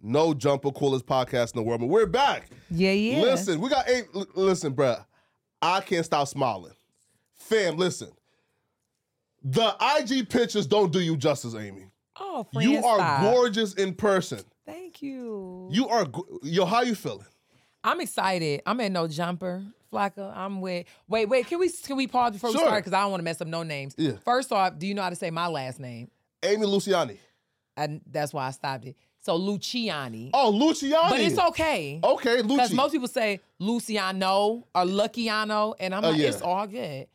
No jumper, coolest podcast in the world, but we're back. Yeah, yeah. Listen, we got eight. l- Listen, bruh, I can't stop smiling. Fam, listen. The IG pictures don't do you justice, Amy. Oh, You are gorgeous in person. Thank you. You are, go- yo, how you feeling? I'm excited. I'm at no jumper. Flakko, I'm with. Wait, wait. Can we can we pause before Sure. we start? Because I don't want to mess up no names. Yeah. First off, do you know how to say my last name? Amy Luciani. And that's why I stopped it. So Luciani. Oh, Luciani. But it's okay. Okay, Because most people say Luciano or Lucciano, and I'm Oh, like, yeah. it's all good.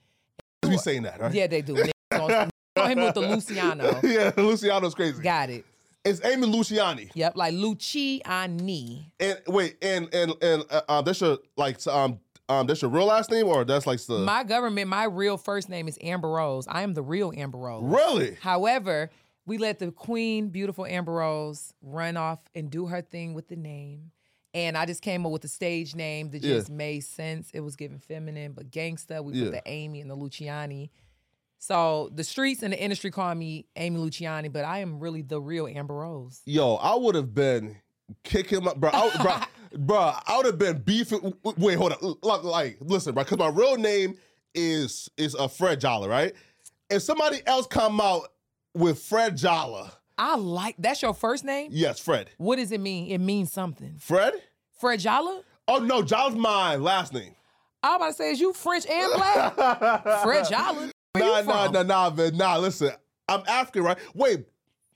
we saying that, right? Yeah, they do. Niggas him with the Luciano. yeah, Luciano's crazy. Got it. It's Amy Luciani. Yep, like Luciani. And wait, and and and uh, uh, that's your like um um that's your real last name or that's like the My government, my real first name is Amber Rose. I am the real Amber Rose. really? However, we let the queen, beautiful Amber Rose, run off and do her thing with the name. And I just came up with a stage name that Yeah. just made sense. It was giving feminine, but gangsta. We Yeah. put the Amy and the Luciani. So the streets and the industry call me Amy Luciani, but I am really the real Amber Rose. Yo, I would have been kicking my bro, I, bro, bro. I would have been beefing. Wait, hold on. Like, like listen, bro, because my real name is is a Fred Jolly, right? If somebody else come out with Fred Jala. I like that's your first name? yes, Fred. What does it mean? It means something. Fred? Fred Jala? Oh no, Jala's my last name. I was about to say, is you French and black? Fred Jala? Nah, nah, nah, nah, man. Nah, listen. I'm African, right? Wait,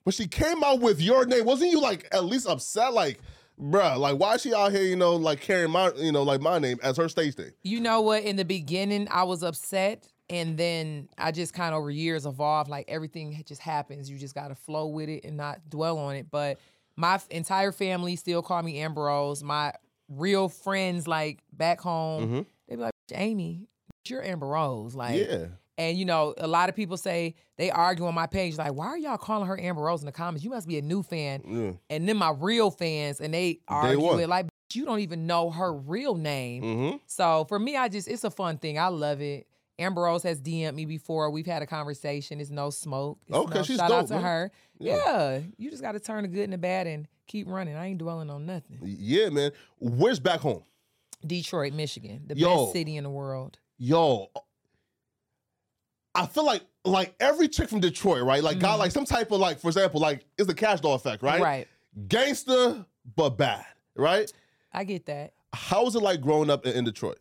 but she came out with your name. Wasn't you like at least upset? Like, bruh, like why is she out here, you know, like carrying my, you know, like my name as her stage name? You know what? In the beginning, I was upset, and then I just kind of over years evolved. Like everything just happens. You just got to flow with it and not dwell on it. But my f- entire family still call me Amber Rose. My real friends, like back home, they be like, Amy, you're Amber Rose. Like, yeah. and you know, a lot of people say they argue on my page, like, why are y'all calling her Amber Rose in the comments? You must be a new fan. Yeah. And then my real fans, and they argue it like, you don't even know her real name. Mm-hmm. So for me, I just it's a fun thing. I love it. Amber Rose has DM'd me before. We've had a conversation. It's no smoke. It's Okay, no- she's shout dope, out to man. her. Yeah. Yeah. you just got to turn the good and the bad and keep running. I ain't dwelling on nothing. Yeah, man. Where's back home? Detroit, Michigan, the Yo. best city in the world. Yo, I feel like like every chick from Detroit, right? Like got Mhm. like some type of like, for example, like it's the Kash Doll effect, right? Right. Gangster but bad, right? I get that. How was it like growing up in, in Detroit?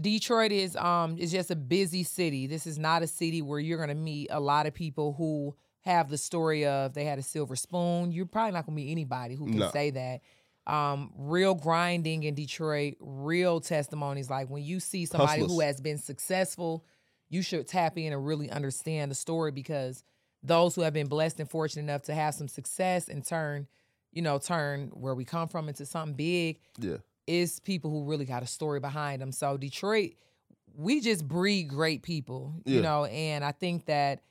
Detroit is um is just a busy city. This is not a city where you're gonna meet a lot of people who have the story of they had a silver spoon. You're probably not gonna meet anybody who can No. say that. Um, real grinding in Detroit, real testimonies. Like when you see somebody who has been successful, you should tap in and really understand the story because those who have been blessed and fortunate enough to have some success and turn, you know, turn where we come from into something big Yeah. Is people who really got a story behind them. So Detroit, we just breed great people, Yeah. you know, and I think that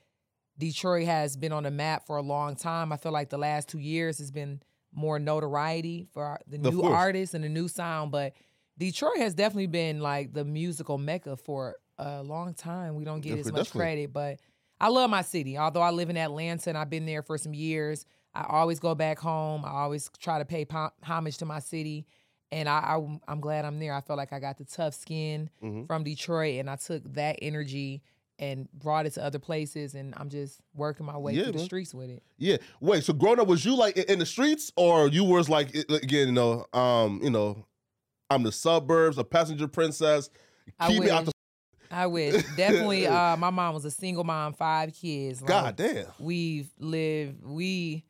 Detroit has been on the map for a long time. I feel like the last two years has been more notoriety for the new artists and the new sound, but Detroit has definitely been like the musical mecca for a long time. We don't get as much definitely. credit, but I love my city. Although I live in Atlanta and I've been there for some years, I always go back home. I always try to pay homage to my city, and I, I I'm glad I'm there. I felt like I got the tough skin Mhm. from Detroit, and I took that energy and brought it to other places, and I'm just working my way Yeah, through the streets with it. Yeah. Wait. So growing up, was you like in- the streets, or you was like again, you know, um, you know, I'm the suburbs, a passenger princess. I Keep me out wish. the. I wish definitely. Uh, my mom was a single mom, five kids. like, God damn. we've lived we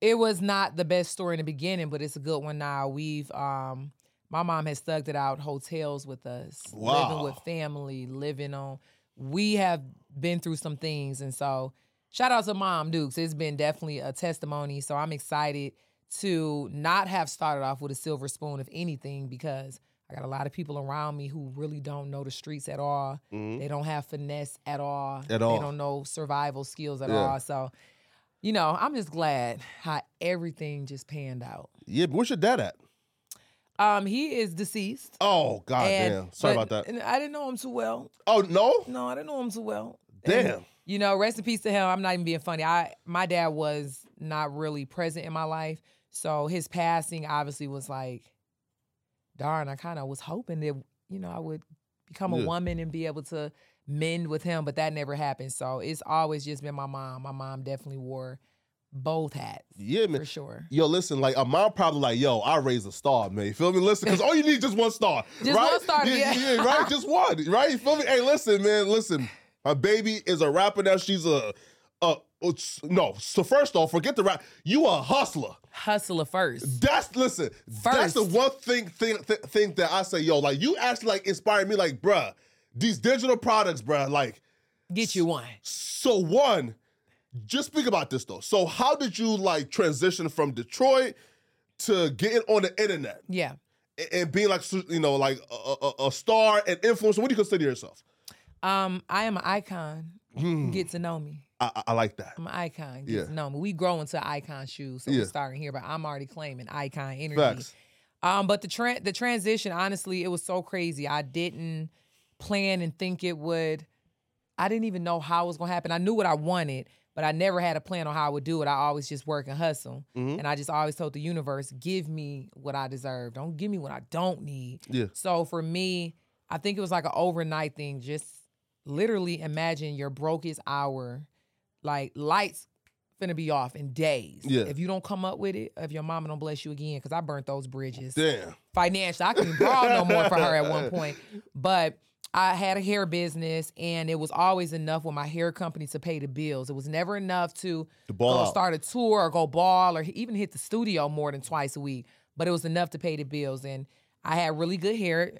it was not the best story in the beginning but it's a good one now we've um my mom has thugged it out hotels with us living with family living on we have been through some things and so shout out to mom dukes it's been definitely a testimony so i'm excited to not have started off with a silver spoon if anything because I got a lot of people around me who really don't know the streets at all. Mhm. They don't have finesse at all. At all. They don't know survival skills at Yeah. all. So, you know, I'm just glad how everything just panned out. Yeah, but where's your dad at? Um, he is deceased. Oh God and- damn. Sorry but- about that. and I didn't know him too well. Oh no? No, I didn't know him too well. And, Damn. you know, rest in peace to him. I'm not even being funny. I my dad was not really present in my life, so his passing obviously was like, darn. I kind of was hoping that you know I would become a woman and be able to mend with him, but that never happened. So it's always just been my mom. My mom definitely wore both hats Yeah, man. for sure. Yo, listen, like a mom probably like, yo, I raised a star, man. You feel me? Listen, because all you need is just one star. Just right? one star, yeah. right? Just one, right? You feel me? Hey, listen, man, listen. My baby is a rapper now. She's a, a, no. So first off, forget the rap. You a hustler. Hustler first. That's listen. That's the one thing thing th- thing that I say, yo, like you actually like inspired me, like, bruh, these digital products, bruh, like. Get you one. So one, just speak about this though. So how did you like transition from Detroit to getting on the internet Yeah. and, and being like you know like a, a, a star and influencer? What do you consider yourself? Um, I am an icon. Hmm. Get to know me. I, I- I like that. I'm an icon. Get Yeah. to know me. We grow into icon shoes, so Yeah. we're starting here, but I'm already claiming icon energy. Facts. Um, but the tra- the transition, honestly, it was so crazy. I didn't plan and think it would. I didn't even know how it was gonna happen. I knew what I wanted, but I never had a plan on how I would do it. I always just work and hustle, Mhm. and I just always told the universe, "Give me what I deserve. Don't give me what I don't need." Yeah. So for me, I think it was like an overnight thing. Just literally imagine your brokest hour, like lights finna be off in days. Yeah. If you don't come up with it, if your mama don't bless you again, because I burnt those bridges Damn. financially. I couldn't borrow no more for her at one point. But I had a hair business and it was always enough with my hair company to pay the bills. It was never enough to go out. start a tour or go ball or even hit the studio more than twice a week. But it was enough to pay the bills. And I had really good hair.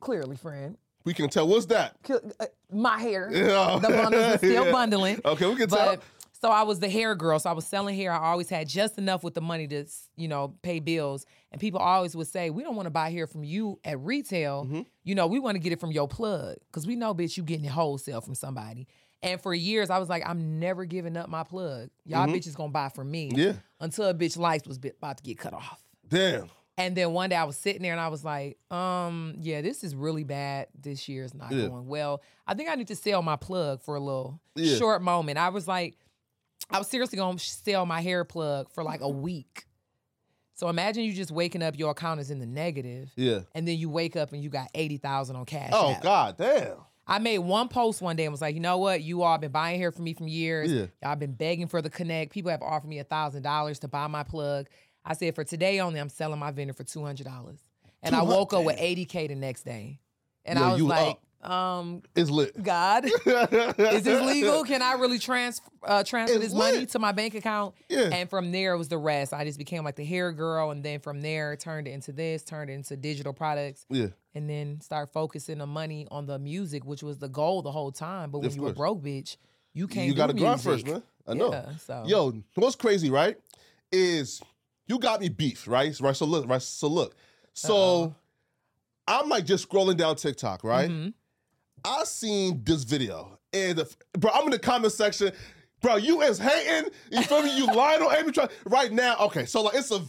Clearly, friend. We can tell. What's that? Uh, My hair. Yeah. The bundles are still Yeah. bundling. Okay, we can tell. So I was the hair girl. So I was selling hair. I always had just enough with the money to, you know, pay bills. And people always would say, "We don't want to buy hair from you at retail. Mm-hmm. You know, we want to get it from your plug because we know, bitch, you getting it wholesale from somebody." And for years, I was like, "I'm never giving up my plug. Y'all bitches gonna buy from me." Mm-hmm. Yeah. Until a bitch lights was about to get cut off. Damn. And then one day I was sitting there and I was like, um, yeah, this is really bad. This year is not Yeah. going well. I think I need to sell my plug for a little Yeah. short moment. I was like, I was seriously gonna sell my hair plug for like a week. So imagine you just waking up, your account is in the negative, Yeah. and then you wake up and you got 80,000 on cash. Oh App. God, damn. I made one post one day and was like, you know what? You all been buying hair from me from years. Yeah. Y'all been begging for the connect. People have offered me a thousand dollars to buy my plug. I said for today only, I'm selling my vendor for two hundred dollars. And I woke up with 80K the next day. And Yo, I was like, um, It's lit. God, is this legal? Can I really trans- uh, transfer It's this money to my bank account? Yeah. And from there was the rest. I just became like the hair girl, and then from there turned it into this, turned it into digital products, Yeah. and then start focusing the money on the music, which was the goal the whole time. But when Of you were course. broke, bitch, you can't. you gotta grind first, man. I know. Yeah, so Yo, what's crazy, right? Is you got me beef, right? Right. So look, right. So look. So Uh-oh. I'm like just scrolling down TikTok, right? Mhm. I seen this video, and the, bro, I'm in the comment section. Bro, you is hating. You feel me? You lying on Amy. Try- Right now, okay. So like, it's a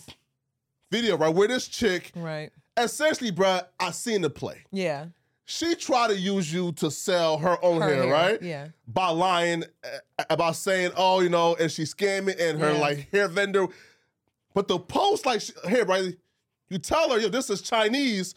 video, right, where this chick, right, essentially, bro, I seen the play. yeah, She tried to use you to sell her own Her hair, hair, right? yeah. By lying uh, about saying, oh, you know, and she's scamming and her Yeah. like hair vendor. But the post, like, here, right? You tell her, yo, this is Chinese.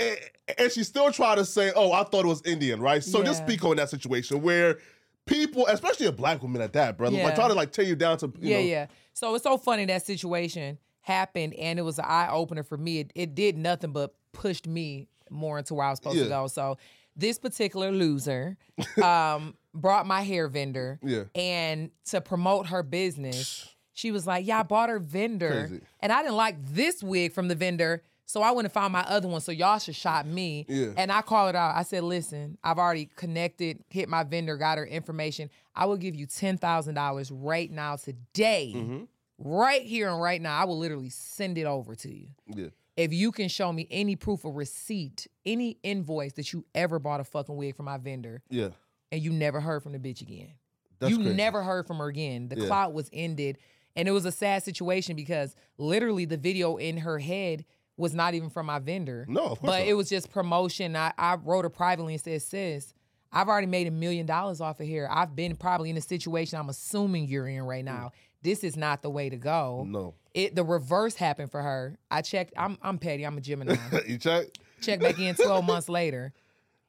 And, and she still try to say, oh, I thought it was Indian, right? So just Yeah. speak on that situation where people, especially a black woman at that, brother, like Yeah. try to like tear you down to, you yeah, know. yeah. So it's so funny that situation happened, and it was an eye opener for me. It, it did nothing but pushed me more into where I was supposed Yeah. to go. So this particular loser um, brought my hair vendor, Yeah. and to promote her business, she was like, "Yeah, I bought her vendor, Crazy. and I didn't like this wig from the vendor." So I went and found my other one. So y'all should shop me. Yeah. And I called it out. I said, listen, I've already connected, hit my vendor, got her information. I will give you ten thousand dollars right now today. Mm-hmm. right here and right now, I will literally send it over to you. Yeah. If you can show me any proof of receipt, any invoice that you ever bought a fucking wig from my vendor Yeah. and you never heard from the bitch again. That's you crazy. never heard from her again. The Yeah. clout was ended. And it was a sad situation because literally the video in her head was not even from my vendor. No, of course But not. it was just promotion. I, I wrote her privately and said, sis, I've already made a million dollars off of here. I've been probably in a situation I'm assuming you're in right now. Mm. This is not the way to go. No. It the reverse happened for her. I checked, I'm I'm petty, I'm a Gemini. you check? Check back in 12 months later.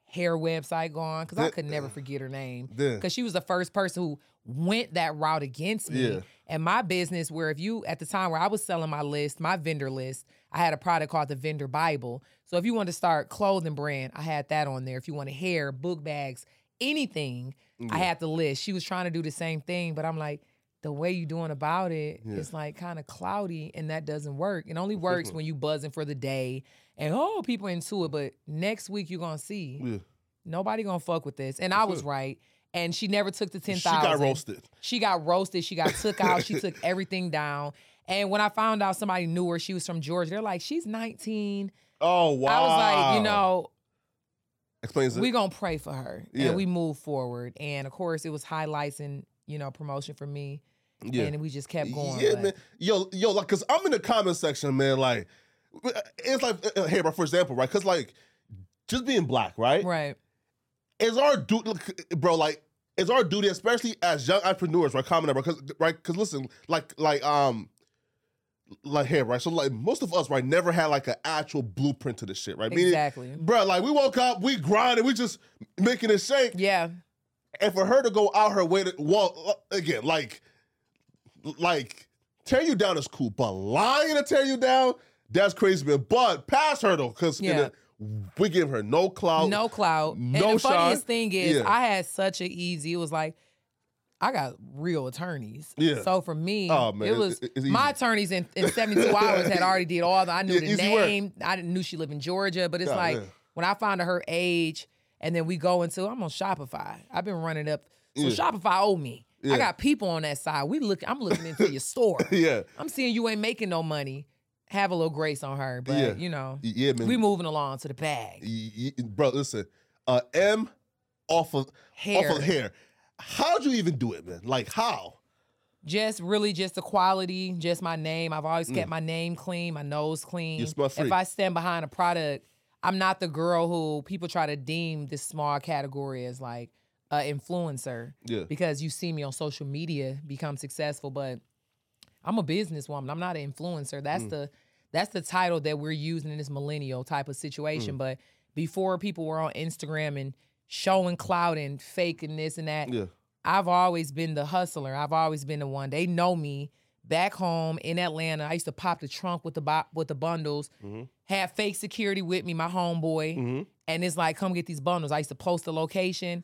Hair website gone. Cause I could never forget her name. Then- Cause she was the first person who went that route against me. Yeah. And my business, where if you at the time where I was selling my list, my vendor list, I had a product called the Vendor Bible. So if you want to start clothing brand, I had that on there. If you want to hair, book bags, anything, I had the list. She was trying to do the same thing, but I'm like, the way you doing about it, it's like kind of cloudy, and that doesn't work. It only works when you buzzing for the day and oh, people into it. But next week you're gonna see Yeah. nobody gonna fuck with this, and I was right. And she never took the ten She thousand. got roasted. She got roasted. She got took out. She took everything down. And when I found out somebody knew her, she was from Georgia. They're like, she's 19. Oh wow. I was like, you know, explains it. we gonna pray for her, Yeah. and we move forward. And of course, it was highlights and you know promotion for me. Yeah. And we just kept going. Yeah, man. Yo, yo, like, cause I'm in the comment section, man. Like, it's like, uh, hey, bro. For example, right? Cause like, just being black, right? Right. Is our duty, bro? Like, is our duty, especially as young entrepreneurs, right? Comment, bro. Cause right, cause listen, like, like, um. Like here, right? So like most of us, right, never had like an actual blueprint to this shit, right? Meaning, Exactly. bro. Like we woke up, we grinded, we just making it shake. Yeah. and for her to go out her way to well uh, again like like tear you down is cool but lying to tear you down that's crazy man but pass hurdle, because Yeah. we give her no clout no clout. and no the funniest thing is, Yeah. I had such an easy. It was like, I got real attorneys. Yeah. So for me, Oh, man, it was it- it's my attorneys in, in 72 hours had already did all the. I knew Yeah, the easy work. name. I didn't knew she lived in Georgia, but it's like man. when I found her age, and then we go into I'm on Shopify. I've been running up. So Yeah. Shopify owe me. Yeah. I got people on that side. We look. I'm looking into your store. yeah I'm seeing you ain't making no money. Have a little grace on her, but Yeah. you know, yeah man we moving along to the bag. Y- y- bro listen uh m off of Hair. off of hair how'd you even do it man like how Just really just the quality, just my name. I've always kept my name clean, my nose clean. Mm. You smell free. If I stand behind a product, I'm not the girl who people try to deem this small category as like a influencer. Yeah. Because you see me on social media become successful, but I'm a businesswoman. I'm not an influencer. Mm. That's the that's the title that we're using in this millennial type of Mm. situation. But before people were on Instagram and showing clout and fake and this and that, yeah I've always been the hustler. I've always been the one. They know me back home in Atlanta. I used to pop the trunk with the bo- with the bundles. Mm-hmm. Have fake security with me, my homeboy, and it's like, come get these bundles. I used to post the location,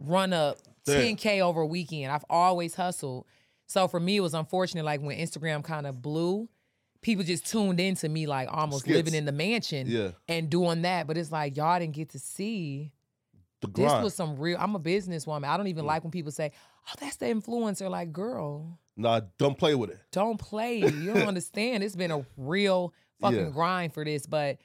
run up Damn. 10k over a weekend. I've always hustled. So for me, it was unfortunate. Like when Instagram kind of blew, people just tuned into me, like almost Skits. living in the mansion Yeah. and doing that. But it's like y'all didn't get to see this was some real. I'm a businesswoman. I don't even mm. like when people say, "Oh, that's the influencer." Like, girl, nah don't play with it don't play. You don't understand. It's been a real fucking Yeah. grind for this, but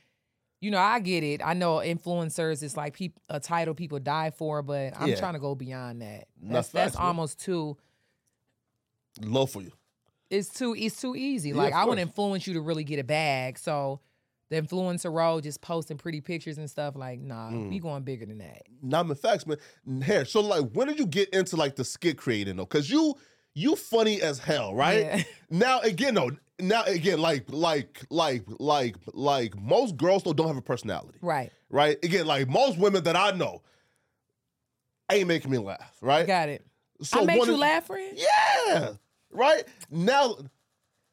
you know, I get it. I know influencers is like peop- a title people die for, but I'm Yeah. trying to go beyond that. That's, that's almost too. low for you It's too. It's too easy. Yeah, Like I want to influence you to really get a bag. So. The influencer role, just posting pretty pictures and stuff, like, nah, Mm. we going bigger than that. Nah, man, facts, man. Hair. So, like, when did you get into like the skit creating though? Cause you you funny as hell, right? Yeah. Now again, though. Now again, like like like like like most girls though don't have a personality, Right. right? Again, like most women that I know ain't making me laugh, right? Got it. So I make you laugh, friend? Yeah, right. Now,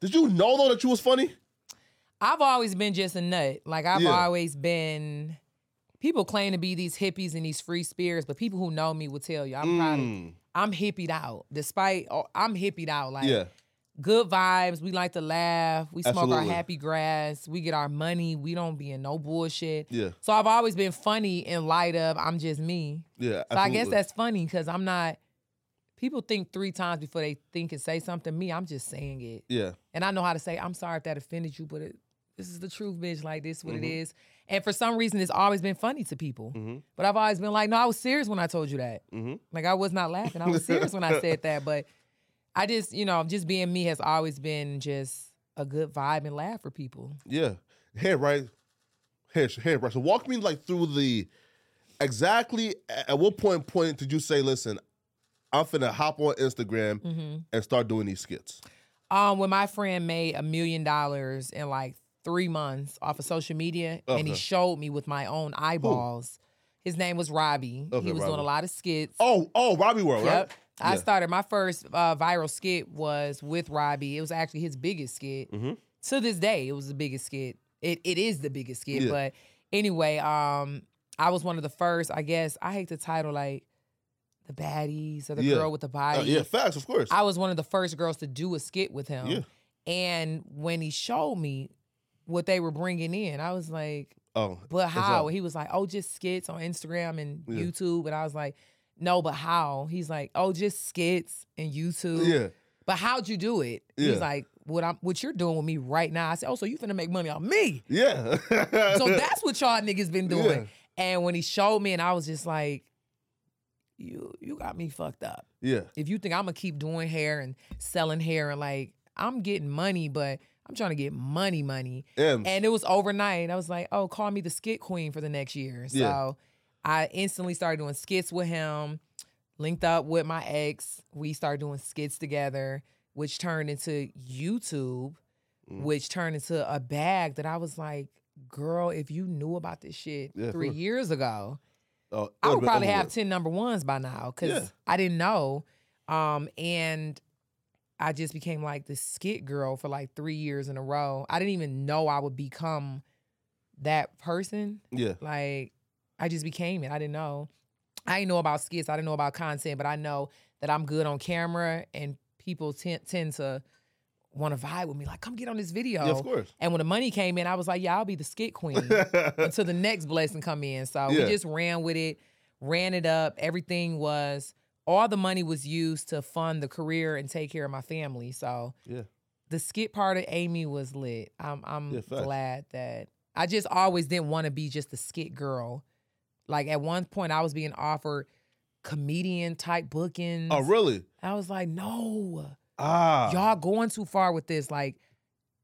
did you know though that you was funny? I've always been just a nut. Like I've Yeah. always been. People claim to be these hippies and these free spirits, but people who know me will tell you I'm probably Mm, I'm hippied out. Despite oh, I'm hippied out. Like yeah, good vibes. We like to laugh. We smoke Absolutely. our happy grass. We get our money. We don't be in no bullshit. yeah, So I've always been funny in light of I'm just me. yeah. So I guess that's funny because I'm not people think three times before they think and say something. Me, I'm just saying it. Yeah. And I know how to say, I'm sorry if that offended you, but it, this is the truth, bitch. Like, this is what Mhm. it is. And for some reason, it's always been funny to people. Mhm. But I've always been like, no, I was serious when I told you that. Mhm. Like, I was not laughing. I was serious when I said that. But I just, you know, just being me has always been just a good vibe and laugh for people. Yeah. Here, right? Here, here, right. So walk me like through the exactly a- at what point point did you say, listen, I'm finna hop on Instagram Mm-hmm. and start doing these skits? Um, when my friend made a million dollars in like three months off of social media, and he showed me with my own eyeballs. His name was Robbie. Okay, he was doing a lot of skits. Oh, oh, Robbie World, Yep. right? I Yeah. started my first uh, viral skit was with Robbie. It was actually his biggest skit. Mhm. To this day, it was the biggest skit. It it is the biggest skit. Yeah. But anyway, um, I was one of the first. I guess I hate the title like the baddies or the Yeah. girl with the body. Uh, yeah, facts, of course. I was one of the first girls to do a skit with him. Yeah. And when he showed me what they were bringing in, I was like, oh, but how? He was like, oh, just skits on Instagram and Yeah. YouTube. And I was like, no, but how? He's like, oh, just skits and YouTube. Yeah. But how'd you do it? Yeah. He's like, what I'm what you're doing with me right now. I said, oh, so you finna make money off me. Yeah. So that's what y'all niggas been doing. Yeah. And when he showed me, and I was just like, you you got me fucked up Yeah. if you think I'm gonna keep doing hair and selling hair and like I'm getting money, but I'm trying to get money, money. M's. And it was overnight. I was like, oh, call me the skit queen for the next year. So Yeah. I instantly started doing skits with him, linked up with my ex. We started doing skits together, which turned into YouTube, Mm. which turned into a bag that I was like, girl, if you knew about this shit Yeah, three years ago, oh, I would probably have 10 number ones by now because Yeah. I didn't know. Um, and I just became like the skit girl for like three years in a row. I didn't even know I would become that person. Yeah. Like, I just became it. I didn't know. I didn't know about skits. I didn't know about content, but I know that I'm good on camera and people tend, tend to want to vibe with me. Like, come get on this video. Yeah, of course. And when the money came in, I was like, yeah, I'll be the skit queen until the next blessing come in. So Yeah. we just ran with it, ran it up. Everything was all the money was used to fund the career and take care of my family. So Yeah. the skit part of Amy was lit. I'm I'm Yeah, glad that I just always didn't want to be just a skit girl. Like at one point I was being offered comedian type bookings. oh, really? I was like, no, Ah. y'all going too far with this. Like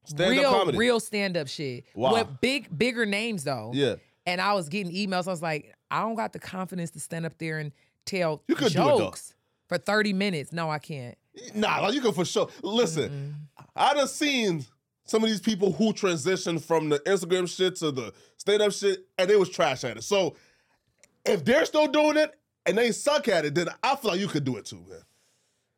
Stand-up real, comedy. real stand up shit. Wow. With big, bigger names though. Yeah. And I was getting emails. I was like, I don't got the confidence to stand up there and tell You could do it, jokes for 30 minutes. No, I can't. Nah, like you can for sure. Listen, I done seen some of these people who transitioned from the Instagram shit to the stand up shit, and they was trash at it. So if they're still doing it and they suck at it, then I feel like you could do it too, man.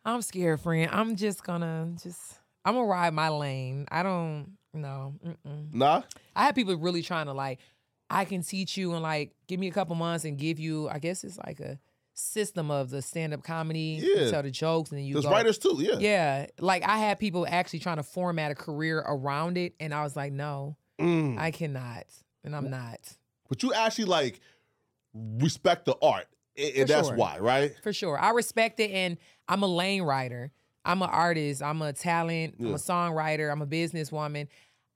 I'm scared, friend. I'm just gonna just, I'm gonna ride my lane. I don't, no. Mm-mm. Nah. I have people really trying to like, I can teach you and like give me a couple months and give you, I guess it's like a system of the stand up comedy. You tell the jokes and then you There's go. writers too, yeah. Yeah. Like I had people actually trying to format a career around it. And I was like, no, Mm. I cannot. And I'm not. But you actually like respect the art, and, that's sure. why, right? For sure. I respect it and I'm a lane writer. I'm an artist. I'm a talent. I'm a songwriter. I'm a businesswoman.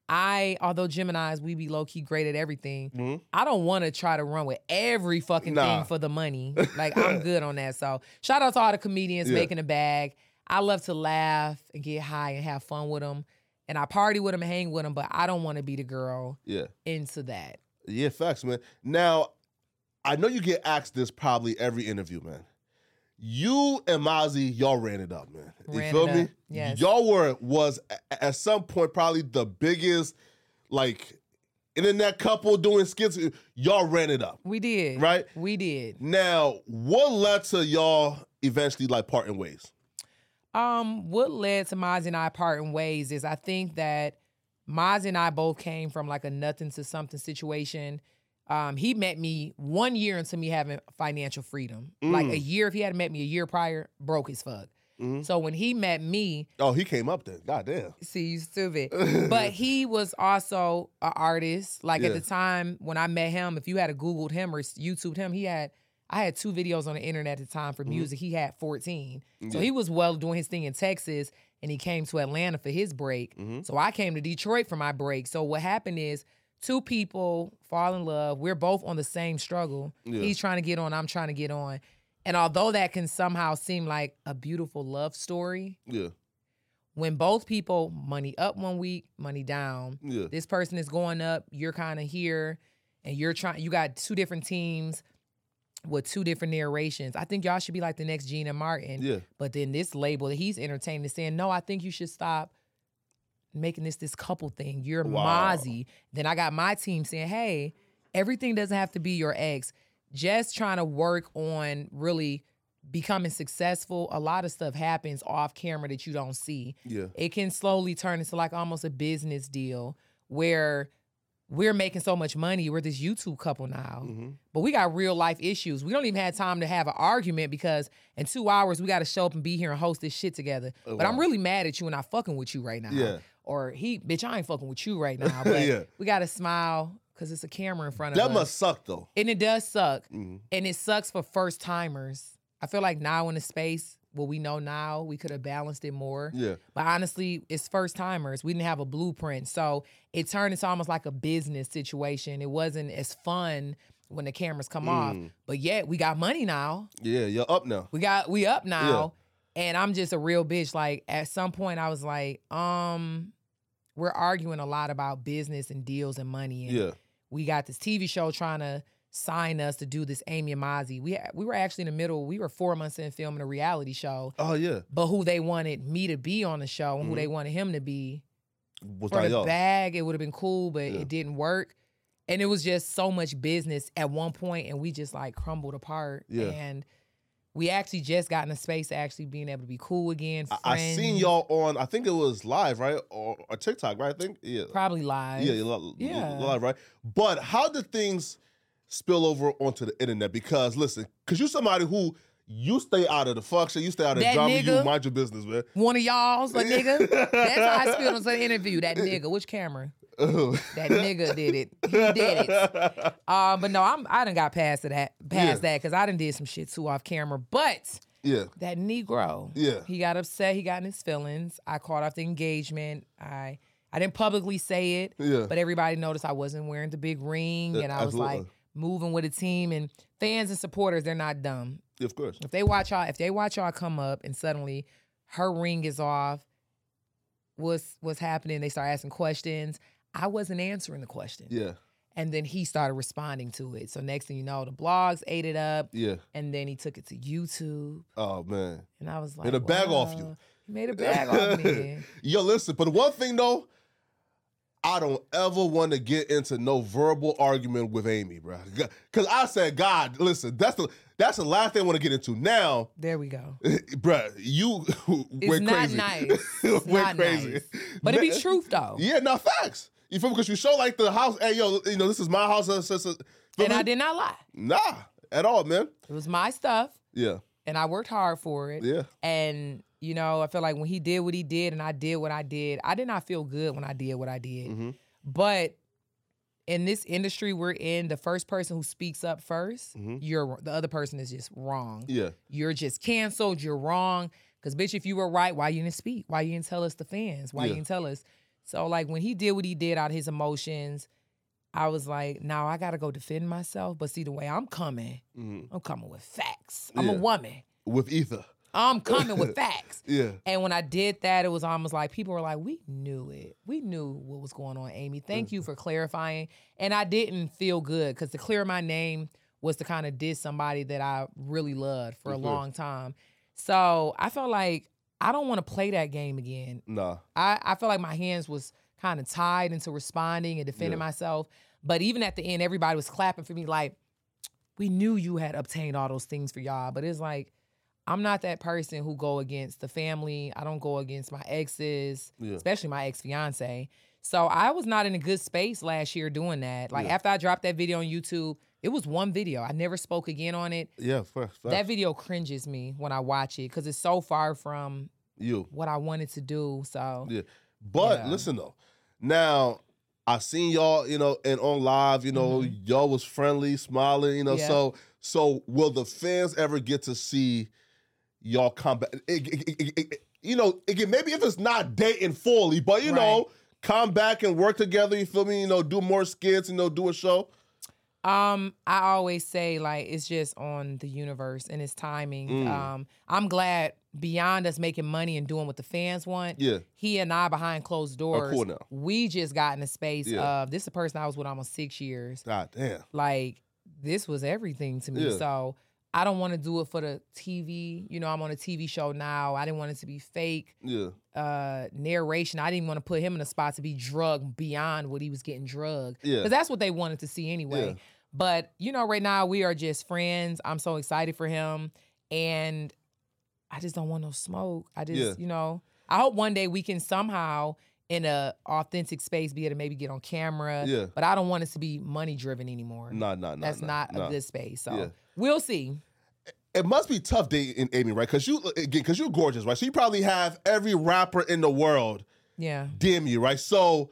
I, although Gemini's, we be low key great at everything. Mhm. I don't want to try to run with every fucking Nah. thing for the money. Like I'm good on that. So shout out to all the comedians Yeah. making a bag. I love to laugh and get high and have fun with them. And I party with them and hang with them, but I don't want to be the girl Yeah. into that. Yeah, facts, man. Now, I know you get asked this probably every interview, man. You and Mazi, y'all ran it up, man. You Ran feel me? yes. Y'all were was at some point probably the biggest, like, internet couple doing skits. Y'all ran it up. We did. Right? We did. Now, what led to y'all eventually like parting ways? Um, what led to Maz and I parting ways is I think that Maz and I both came from like a nothing to something situation. Um, he met me one year into me having financial freedom. Like Mm. a year, if he had met me a year prior, broke his fuck. Mhm. So when he met me, Oh, he came up then. God damn. see you stupid. but he was also an artist. Like at the time when I met him, if you had a Googled him or YouTubed him, he had I had two videos on the internet at the time for Mm-hmm. music. He had 14. So he was well doing his thing in Texas and he came to Atlanta for his break. Mm-hmm. So I came to Detroit for my break. So what happened is two people fall in love. We're both on the same struggle. Yeah. He's trying to get on, I'm trying to get on. And although that can somehow seem like a beautiful love story, Yeah. when both people money up one week, money down, Yeah. this person is going up, you're kind of here, and you're trying. You got two different teams with two different narrations. I think y'all should be like the next Gina Martin. Yeah. But then this label that he's entertaining is saying, no, I think you should stop making this this couple thing. You're Wow. Mazi. Then I got my team saying, hey, everything doesn't have to be your ex. Just trying to work on really becoming successful. A lot of stuff happens off camera that you don't see Yeah. it can slowly turn into like almost a business deal where we're making so much money. We're this YouTube couple now, Mm-hmm. but we got real life issues. We don't even have time to have an argument because in two hours we got to show up and be here and host this shit together. but I'm really mad at you and not fucking with you right now. Yeah. Or he, bitch, I ain't fucking with you right now. But Yeah. we got to smile because it's a camera in front of That us. That must suck though. And it does suck. Mhm. And it sucks for first timers. I feel like now in the space, what we know now, we could have balanced it more. Yeah. But honestly, it's first timers. We didn't have a blueprint. So it turned into almost like a business situation. It wasn't as fun when the cameras come off. Mm. But yet we got money now. Yeah. You're up now. We got we up now. And I'm just a real bitch. Like at some point I was like, um, we're arguing a lot about business and deals and money. And Yeah. we got this TV show trying to sign us to do this Amy and Mazi. We we were actually in the middle. We were four months in filming a reality show, Oh yeah. but who they wanted me to be on the show and who Mhm. they wanted him to be Was for the y'all. bag, it would have been cool, but Yeah. it didn't work. And it was just so much business at one point, and we just like crumbled apart. Yeah. And we actually just got in a space of actually being able to be cool again. I, I seen y'all on. I think it was live, right, or, or TikTok, right? I think. Yeah. probably live. Yeah, li- Yeah. live, right? But how did things spill over onto the internet? Because listen, because you're somebody who you stay out of the fuck shit, you stay out of the That drama, you mind your business, man. One of y'all's a nigga. That's how I spilled on the interview. That nigga. Which camera? That nigga did it. He did it. Uh, but no, I'm I done got past that past Yeah. that because I done did some shit too off camera. But yeah, that Negro, Yeah. he got upset. He got in his feelings. I caught off the engagement. I I didn't publicly say it, Yeah. but everybody noticed I wasn't wearing the big ring, Yeah, and I was like moving with a team. And fans and supporters, they're not dumb. Of course. If they watch y'all, if they watch y'all come up and suddenly her ring is off, what's what's happening? They start asking questions. I wasn't answering the question. Yeah, And then he started responding to it. So next thing you know, the blogs ate it up. yeah. And then he took it to YouTube. Oh man. And I was like, Made a bag off you. He made a bag off me. Yo, listen, but one thing though, I don't ever want to get into no verbal argument with Amy, bro. Cause I said, God, listen, that's the that's the last thing I want to get into. Now, There we go. bruh, you It's went not crazy. nice. It's went not crazy. nice. But it be truth though. Yeah, no facts. You feel me? Because you show like the house, hey yo, you know, this is my house. Uh, so- so- uh, feel And? I did not lie. Nah, at all, man. It was my stuff. Yeah, And I worked hard for it. yeah, And you know, I feel like when he did what he did and I did what I did, I did not feel good when I did what I did. Mhm. But in this industry we're in, the first person who speaks up 1st Mhm. you're the other person is just wrong. yeah, You're just canceled. You're wrong. Cause bitch, if you were right, why you didn't speak? Why you didn't tell us the fans? Why Yeah. you didn't tell us? So like when he did what he did out of his emotions, I was like, now I gotta go defend myself. But see the way I'm coming, Mhm. I'm coming with facts. I'm a woman. with ether. I'm coming with facts. Yeah, And when I did that, it was almost like people were like, "We knew it. We knew what was going on, Amy. Thank mm. you for clarifying." And I didn't feel good because to clear my name was to kind of diss somebody that I really loved for a long time. So I felt like I don't want to play that game again. nah, I, I felt like my hands was kind of tied into responding and defending Yeah. myself. But even at the end, everybody was clapping for me like, we knew you had obtained all those things for y'all. But it's like, I'm not that person who go against the family. I don't go against my exes, Yeah. especially my ex-fiance. So I was not in a good space last year doing that. Like Yeah. after I dropped that video on YouTube, it was one video. I never spoke again on it. yeah, facts, That video cringes me when I watch it because it's so far from you. what I wanted to do. So Yeah. But Yeah. listen though, now I seen y'all, you know, and on live, you know, y'all was friendly, smiling, you know. Mm-hmm. So So will the fans ever get to see y'all come back? It- it- you know, again, maybe if it's not dating fully, but you know, come back and work together. You feel me? You know, do more skits. You know, do a show. Um, I always say like it's just on the universe and its timing. Mm. Um, I'm glad beyond us making money and doing what the fans want. Yeah. He and I behind closed doors. cool now. We just got in the space Yeah. of this is a person I was with almost six years. God damn. Like this was everything to me. Yeah. So I don't want to do it for the TV. You know, I'm on a TV show now. I didn't want it to be fake Yeah. uh narration. I didn't want to put him in a spot to be drugged beyond what he was getting drugged. Yeah. Because that's what they wanted to see anyway. Yeah. But you know, right now we are just friends. I'm so excited for him. And I just don't want no smoke. I just, Yeah. you know, I hope one day we can somehow in a authentic space be able to maybe get on camera. Yeah. But I don't want it to be money driven anymore. Nah, nah, nah. That's nah, not nah. a good space. So Yeah. we'll see. It must be tough dating Amy, right? Because you again, because you're gorgeous, right? So you probably have every rapper in the world Yeah. DM you, right? So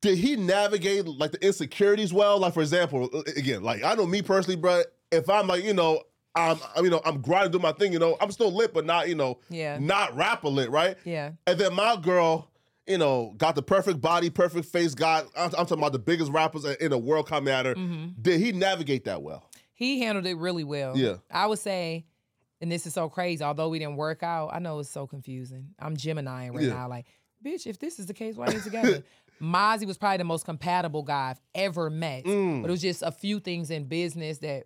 did he navigate like the insecurities well? Like for example, again, like I know me personally, bro. If I'm like, you know, I'm, I'm you know, I'm grinding doing my thing, you know, I'm still lit, but not, you know, Yeah. not rapper lit, right? Yeah. And then my girl, you know, got the perfect body, perfect face. Got I'm, I'm talking about the biggest rappers in the world coming at her. Mm-hmm. Did he navigate that well? He handled it really well. Yeah. I would say, and this is so crazy, although we didn't work out, I know it's so confusing. I'm Gemini right Yeah. now. Like, bitch, if this is the case, why ain't together? Mazi was probably the most compatible guy I've ever met. Mm. But it was just a few things in business that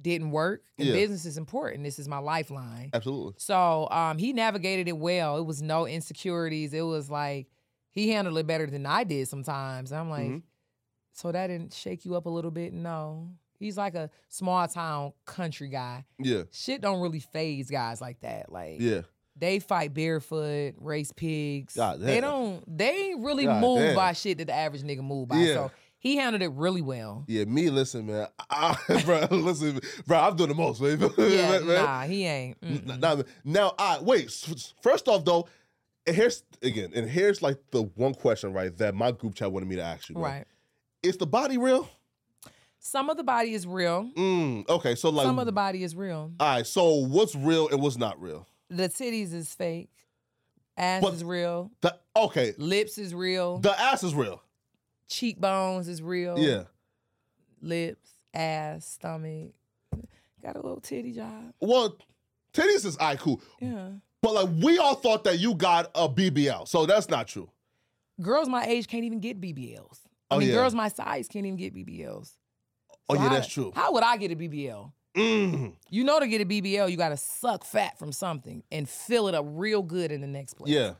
didn't work. And Yeah. business is important. This is my lifeline. Absolutely. So um, he navigated it well. It was no insecurities. It was like he handled it better than I did sometimes. I'm like, Mhm. so that didn't shake you up a little bit? No. He's like a small town country guy. Yeah. Shit don't really phase guys like that. Like Yeah. they fight barefoot, race pigs. God they don't they ain't really God move damn. by shit that the average nigga move by. Yeah. So he handled it really well. Yeah, me, listen, man. I, bro, listen, bro, I'm doing the most, man. Yeah, Man, nah, he ain't. Mm-mm. N- Now, I wait. First off, though, and here's again, and here's like the one question, right, that my group chat wanted me to ask you. Right. Is the body real? Some of the body is real. Mm, okay, so like, Some of the body is real. all right. So what's real and what's not real? The titties is fake. Ass But- is real. The okay, Lips is real. the ass is real. Cheekbones is real. Yeah. Lips, ass, stomach. Got a little titty job. Well, titties is right, cool. Yeah. But like, we all thought that you got a BBL, so that's not true. Girls my age can't even get BBLs. I Oh, mean, yeah. girls my size can't even get BBLs. Oh So yeah, how- that's true. How would I get a BBL? Mm. You know, to get a BBL, you got to suck fat from something and fill it up real good in the next place. Yeah.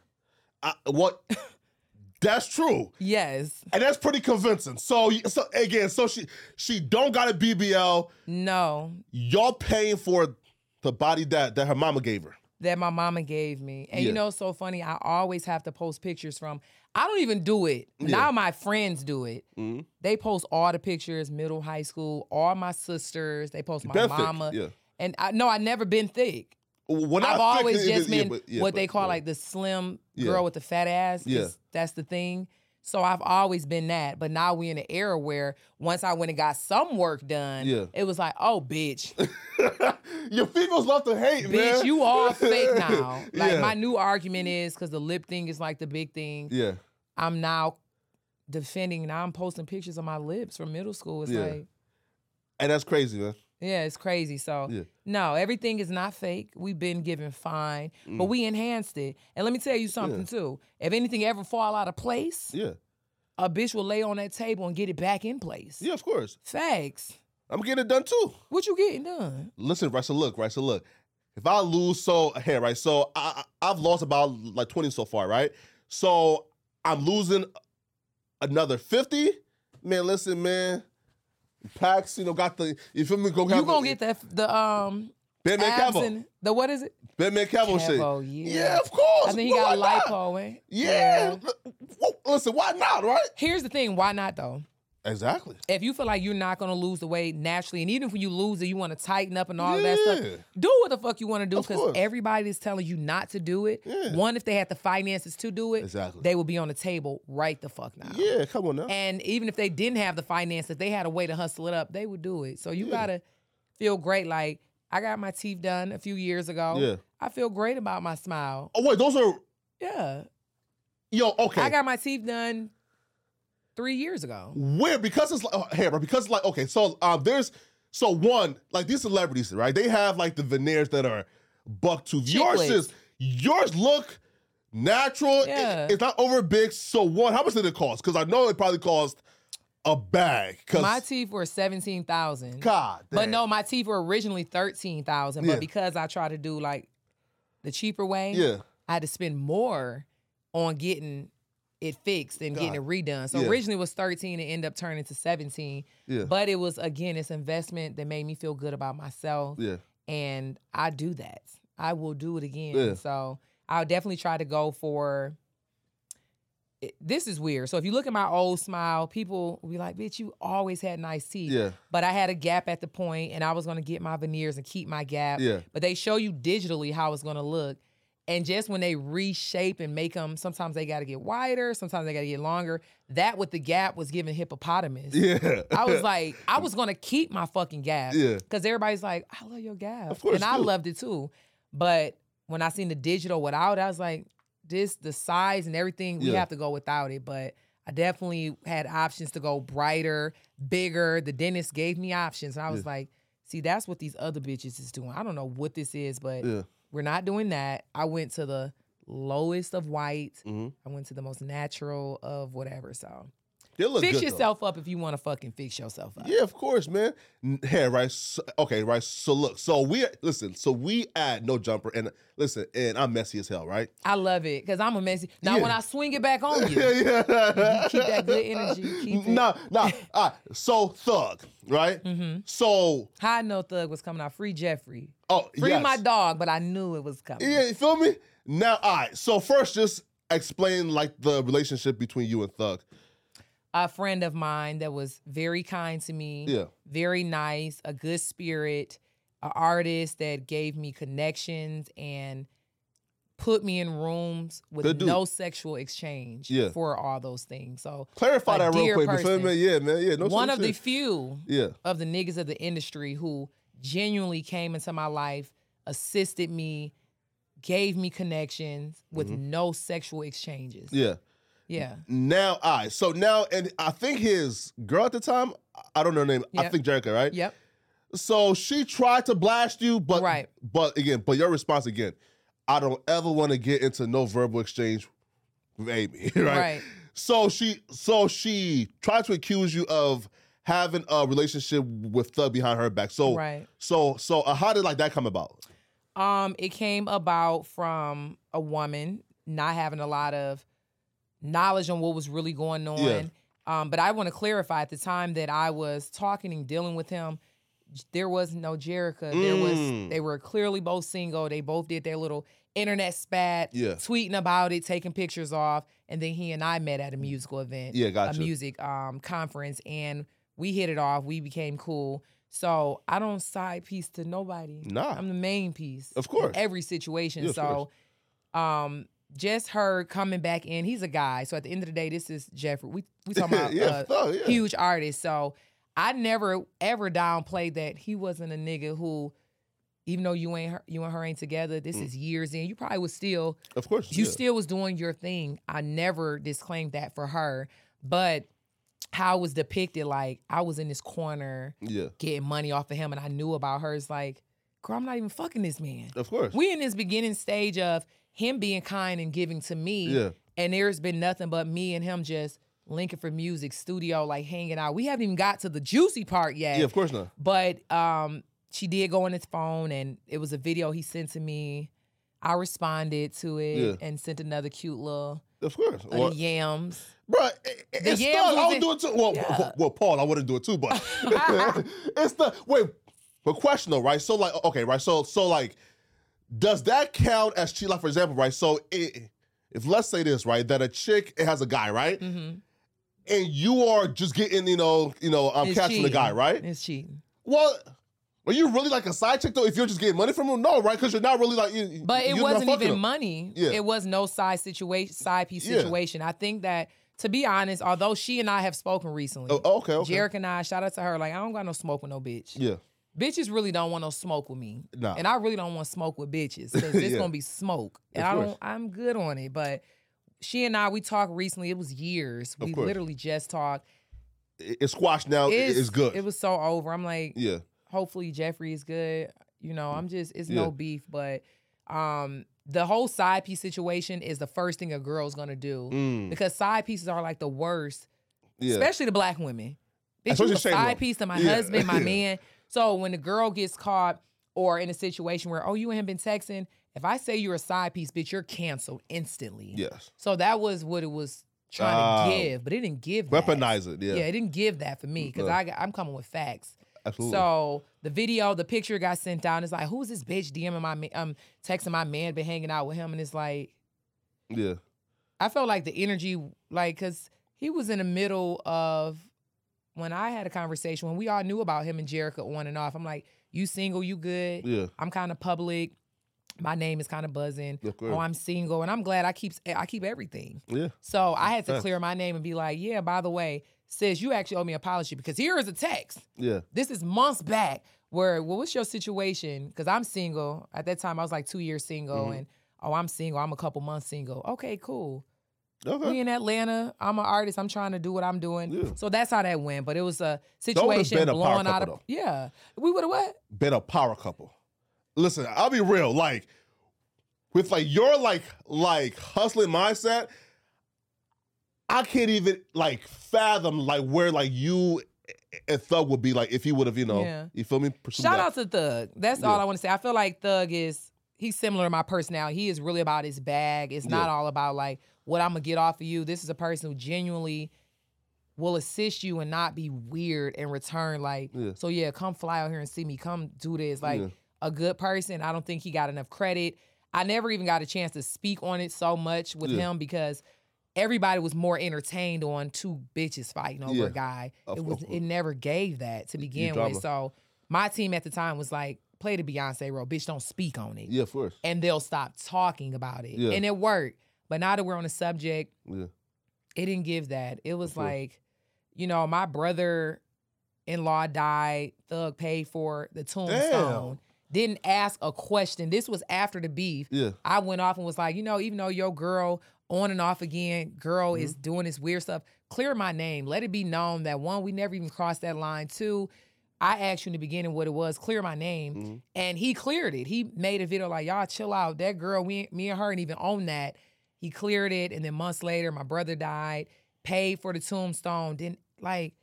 I, what? that's true. Yes. and that's pretty convincing. So, so again, so she she don't got a BBL. No. Y'all paying for the body that that her mama gave her. That my mama gave me. And Yeah. you know, so funny. I always have to post pictures from. I don't even do it Yeah. now. My friends do it. Mhm. They post all the pictures, middle, high school. All my sisters. They post my thick, mama. yeah. And I no, I never been thick. When I've always it- just been but- what they call like the slim girl with the fat ass. Yeah. that's the thing. So I've always been that. But now we in an era where once I went and got some work done, Yeah. it was like, oh, bitch. Your females love to hate, man. Bitch, you all fake now. Like Yeah. my new argument is because the lip thing is like the big thing. Yeah. I'm now defending. Now I'm posting pictures of my lips from middle school. It's Yeah. like, And that's crazy, man. Yeah, it's crazy. So Yeah. no, everything is not fake. We've been given fine, but we enhanced it. And let me tell you something Mm. Yeah. too. If anything ever fall out of place, Yeah. a bitch will lay on that table and get it back in place. Yeah, of course. Facts. I'm getting it done too. What you getting done? Listen, right? So look, right? So look, if I lose, so here, right? So I, I- I've lost about like 20 so far, right? So I'm losing another 50. Man, listen, man. Pax, you know, got the you feel me? Go You gonna get that the um Ben abs the what is it? Ben Cabo shit. Yeah. Yeah, of course. I think he Why got lipo, eh? Yeah. L- Listen, why not, right? Here's the thing, why not though? Exactly. If you feel like you're not gonna lose the weight naturally, and even if you lose it, you want to tighten up and all of that stuff, do what the fuck you want to do because everybody is telling you not to do it. Yeah. One, if they had the finances to do it, Exactly. they would be on the table right the fuck now. Yeah, come on now. And even if they didn't have the finances, they had a way to hustle it up, they would do it. So you Yeah. gotta feel great. Like I got my teeth done a few years ago. Yeah. I feel great about my smile. Oh wait, those are Yeah. yo okay. I got my teeth done three years ago. Where because it's like oh, hey, bro, because like okay, so um, there's so one like these celebrities, right? They have like the veneers that are buck tooth. Yours is yours look natural. It- Yeah. it's not over big. So one, how much did it cost? Because I know it probably cost a bag. My teeth were seventeen thousand. God, But no, my teeth were originally thirteen thousand. Yeah. But because I tried to do like the cheaper way, yeah, I had to spend more on getting it fixed and getting it redone. So Yeah. originally it was 13 and ended up turning to 17. yeah, But it was again, it's investment that made me feel good about myself. yeah. And I do that. I will do it again. Yeah. So I'll definitely try to go for it- this is weird. So if you look at my old smile, people will be like, bitch, you always had nice teeth. Yeah. But I had a gap at the point and I was gonna get my veneers and keep my gap. Yeah. But they show you digitally how it's gonna look. And just when they reshape and make them, sometimes they gotta get wider, sometimes they gotta get longer. That with the gap was giving hippopotamus. Yeah. I was like, I was gonna keep my fucking gap. Yeah. Because everybody's like, I love your gap. Of course And I loved it too. But when I seen the digital without, I was like, this, the size and everything, we Yeah. have to go without it. But I definitely had options to go brighter, bigger. The dentist gave me options. And I was like, see, that's what these other bitches is doing. I don't know what this is, but yeah. We're not doing that. I went to the lowest of white. Mhm. I went to the most natural of whatever. So fix good, though. yourself up if you want to fucking fix yourself up. Yeah, of course, man. Hey, right. So, okay, right. So look, so we listen. So we add no jumper, and listen, and I'm messy as hell, right? I love it because I'm a messy. Now Yeah. when I swing it back on you, yeah, yeah. you keep that good energy. Keep it. Nah, nah. Right. So thug, right? Mm-hmm. So How I know Thug was coming out. Free Jeffrey. Oh, Free yes. my dog, but I knew it was coming. Yeah, you feel me? Now, all right. So first, just explain like the relationship between you and Thug. A friend of mine that was very kind to me. Yeah. Very nice, a good spirit, an artist that gave me connections and put me in rooms with no sexual exchange Yeah. for all those things. So Clarify that real quick. Person. Yeah, man. Yeah. No one shit, of the few Yeah. of the niggas of the industry who genuinely came into my life, assisted me, gave me connections with no sexual exchanges. Mm-hmm. Yeah. Yeah. Now, right. So now, and I think his girl at the time, I don't know her name. I think Jerrika, right? Yep. So she tried to blast you, but Right. But again, but your response again, I don't ever want to get into no verbal exchange with Amy, right? Right. So she, so she tried to accuse you of having a relationship with Thug behind her back. So, Right. so, so uh, how did like that come about? Um, it came about from a woman not having a lot of knowledge on what was really going on. Yeah. Um, but I want to clarify at the time that I was talking and dealing with him, there was no Jerrika. There Mm. was they were clearly both single. They both did their little internet spat, Yeah. tweeting about it, taking pictures off, and then he and I met at a musical event, Yeah, gotcha. a music um conference, and we hit it off. We became cool. So I don't side piece to nobody. Nah. I'm the main piece. Of course. In every situation. Yeah, so um just her coming back in. He's a guy. So at the end of the day, this is Jeffrey. We we talking about Yeah, a Thug, yeah. huge artist. So I never ever downplayed that he wasn't a nigga who, even though you ain't her, you and her ain't together, this is years in. You probably was still Of course, you Mm. yeah. still was doing your thing. I never disclaimed that for her, but how it was depicted, like I was in this corner yeah, getting money off of him, and I knew about her. It's like, girl, I'm not even fucking this man. of course. We in this beginning stage of him being kind and giving to me, Yeah. and there's been nothing but me and him just linking for music, studio, like hanging out. We haven't even got to the juicy part yet. yeah, of course not. But um, she did go on his phone, and it was a video he sent to me. I responded to it Yeah. and sent another cute little Of course. of yams. Bro, it, it's Thug. I would do it too. Well, Yeah. well, Paul, I wouldn't do it too, but it's the wait. But question though, right? So like, okay, right? So so like, does that count as cheat? Like for example, right? So it, if let's say this, right, that a chick it has a guy, right, hmm and you are just getting, you know, you know, um, It's catching the guy, right? It's cheating. Well. Are you really like a side chick though? If you're just getting money from him, no, right? Because you're not really like. You, But it wasn't even him. money. Yeah. It was no side situation, side piece Yeah. situation. I think that, to be honest, although she and I have spoken recently, Oh, okay, okay. Jerrika and I, shout out to her, like I don't got no smoke with no bitch. Yeah, bitches really don't want no smoke with me. Nah. And I really don't want smoke with bitches because it's Yeah. gonna be smoke. And Of i don't i'm good on it. But she and I, we talked recently. It was years. Of we course. literally just talked. It- It's squashed now. It's, It's good. It was so over. I'm like, yeah. hopefully Jeffrey is good. You know, I'm just it's Yeah. no beef, but um the whole side piece situation is the first thing a girl's gonna do Mm, because side pieces are like the worst, yeah. especially the black women. Bitch, you a side piece to my Yeah. husband, my Yeah. man. So when the girl gets caught or in a situation where oh you and him been texting, if I say you're a side piece, bitch, you're canceled instantly. yes. So that was what it was trying Ah. to give, but it didn't give that. Weaponize it. Yeah. Yeah, it didn't give that for me because No. I I'm coming with facts. Absolutely. So the video, the picture got sent down. It's like, who's this bitch DMing my ma- um texting my man, been hanging out with him, and it's like, yeah. I felt like the energy, like, cause he was in the middle of when I had a conversation when we all knew about him and Jerrika on and off. I'm like, you single, you good? Yeah. I'm kind of public. My name is kind of buzzing. Oh, I'm single, and I'm glad I keep I keep everything. Yeah. So I had to clear my name and be like, yeah, by the way, sis, you actually owe me an apology because here is a text. Yeah. This is months back where, well, what's your situation? Because I'm single. At that time, I was like two years single, Mhm. and oh, I'm single. I'm a couple months single. Okay, cool. Okay. We in Atlanta. I'm an artist. I'm trying to do what I'm doing. Yeah. So that's how that went. But it was a situation been a blowing out of couple, yeah. We would have what? been a power couple. Listen, I'll be real. Like, with like your like like hustling mindset, I can't even like fathom like where like you and Thug would be like if he would have, you know, Yeah. you feel me? Pursued Shout that. out to Thug. That's Yeah. all I want to say. I feel like Thug is he's similar to my personality. He is really about his bag. It's not Yeah. all about like what I'm gonna get off of you. This is a person who genuinely will assist you and not be weird in return. Like, so yeah, come fly out here and see me. Come do this. Like a good person. I don't think he got enough credit. I never even got a chance to speak on it so much with him because everybody was more entertained on two bitches fighting over Yeah. a guy. Of- it was it never gave that to begin with. So my team at the time was like, play the Beyonce role, bitch, don't speak on it. Yeah, of course. And they'll stop talking about it. Yeah. And it worked. But now that we're on the subject, Yeah. it didn't give that. It was like, you know, my brother in law died, Thug paid for the tombstone. Didn't ask a question. This was after the beef. Yeah. I went off and was like, you know, even though your girl on and off again, girl is Mm-hmm. doing this weird stuff, clear my name. Let it be known that one, we never even crossed that line. Two, I asked you in the beginning what it was, clear my name. Mm-hmm. And he cleared it. He made a video like, y'all chill out. That girl, we, me and her, and even own that. He cleared it. And then months later, my brother died, paid for the tombstone. Didn't like,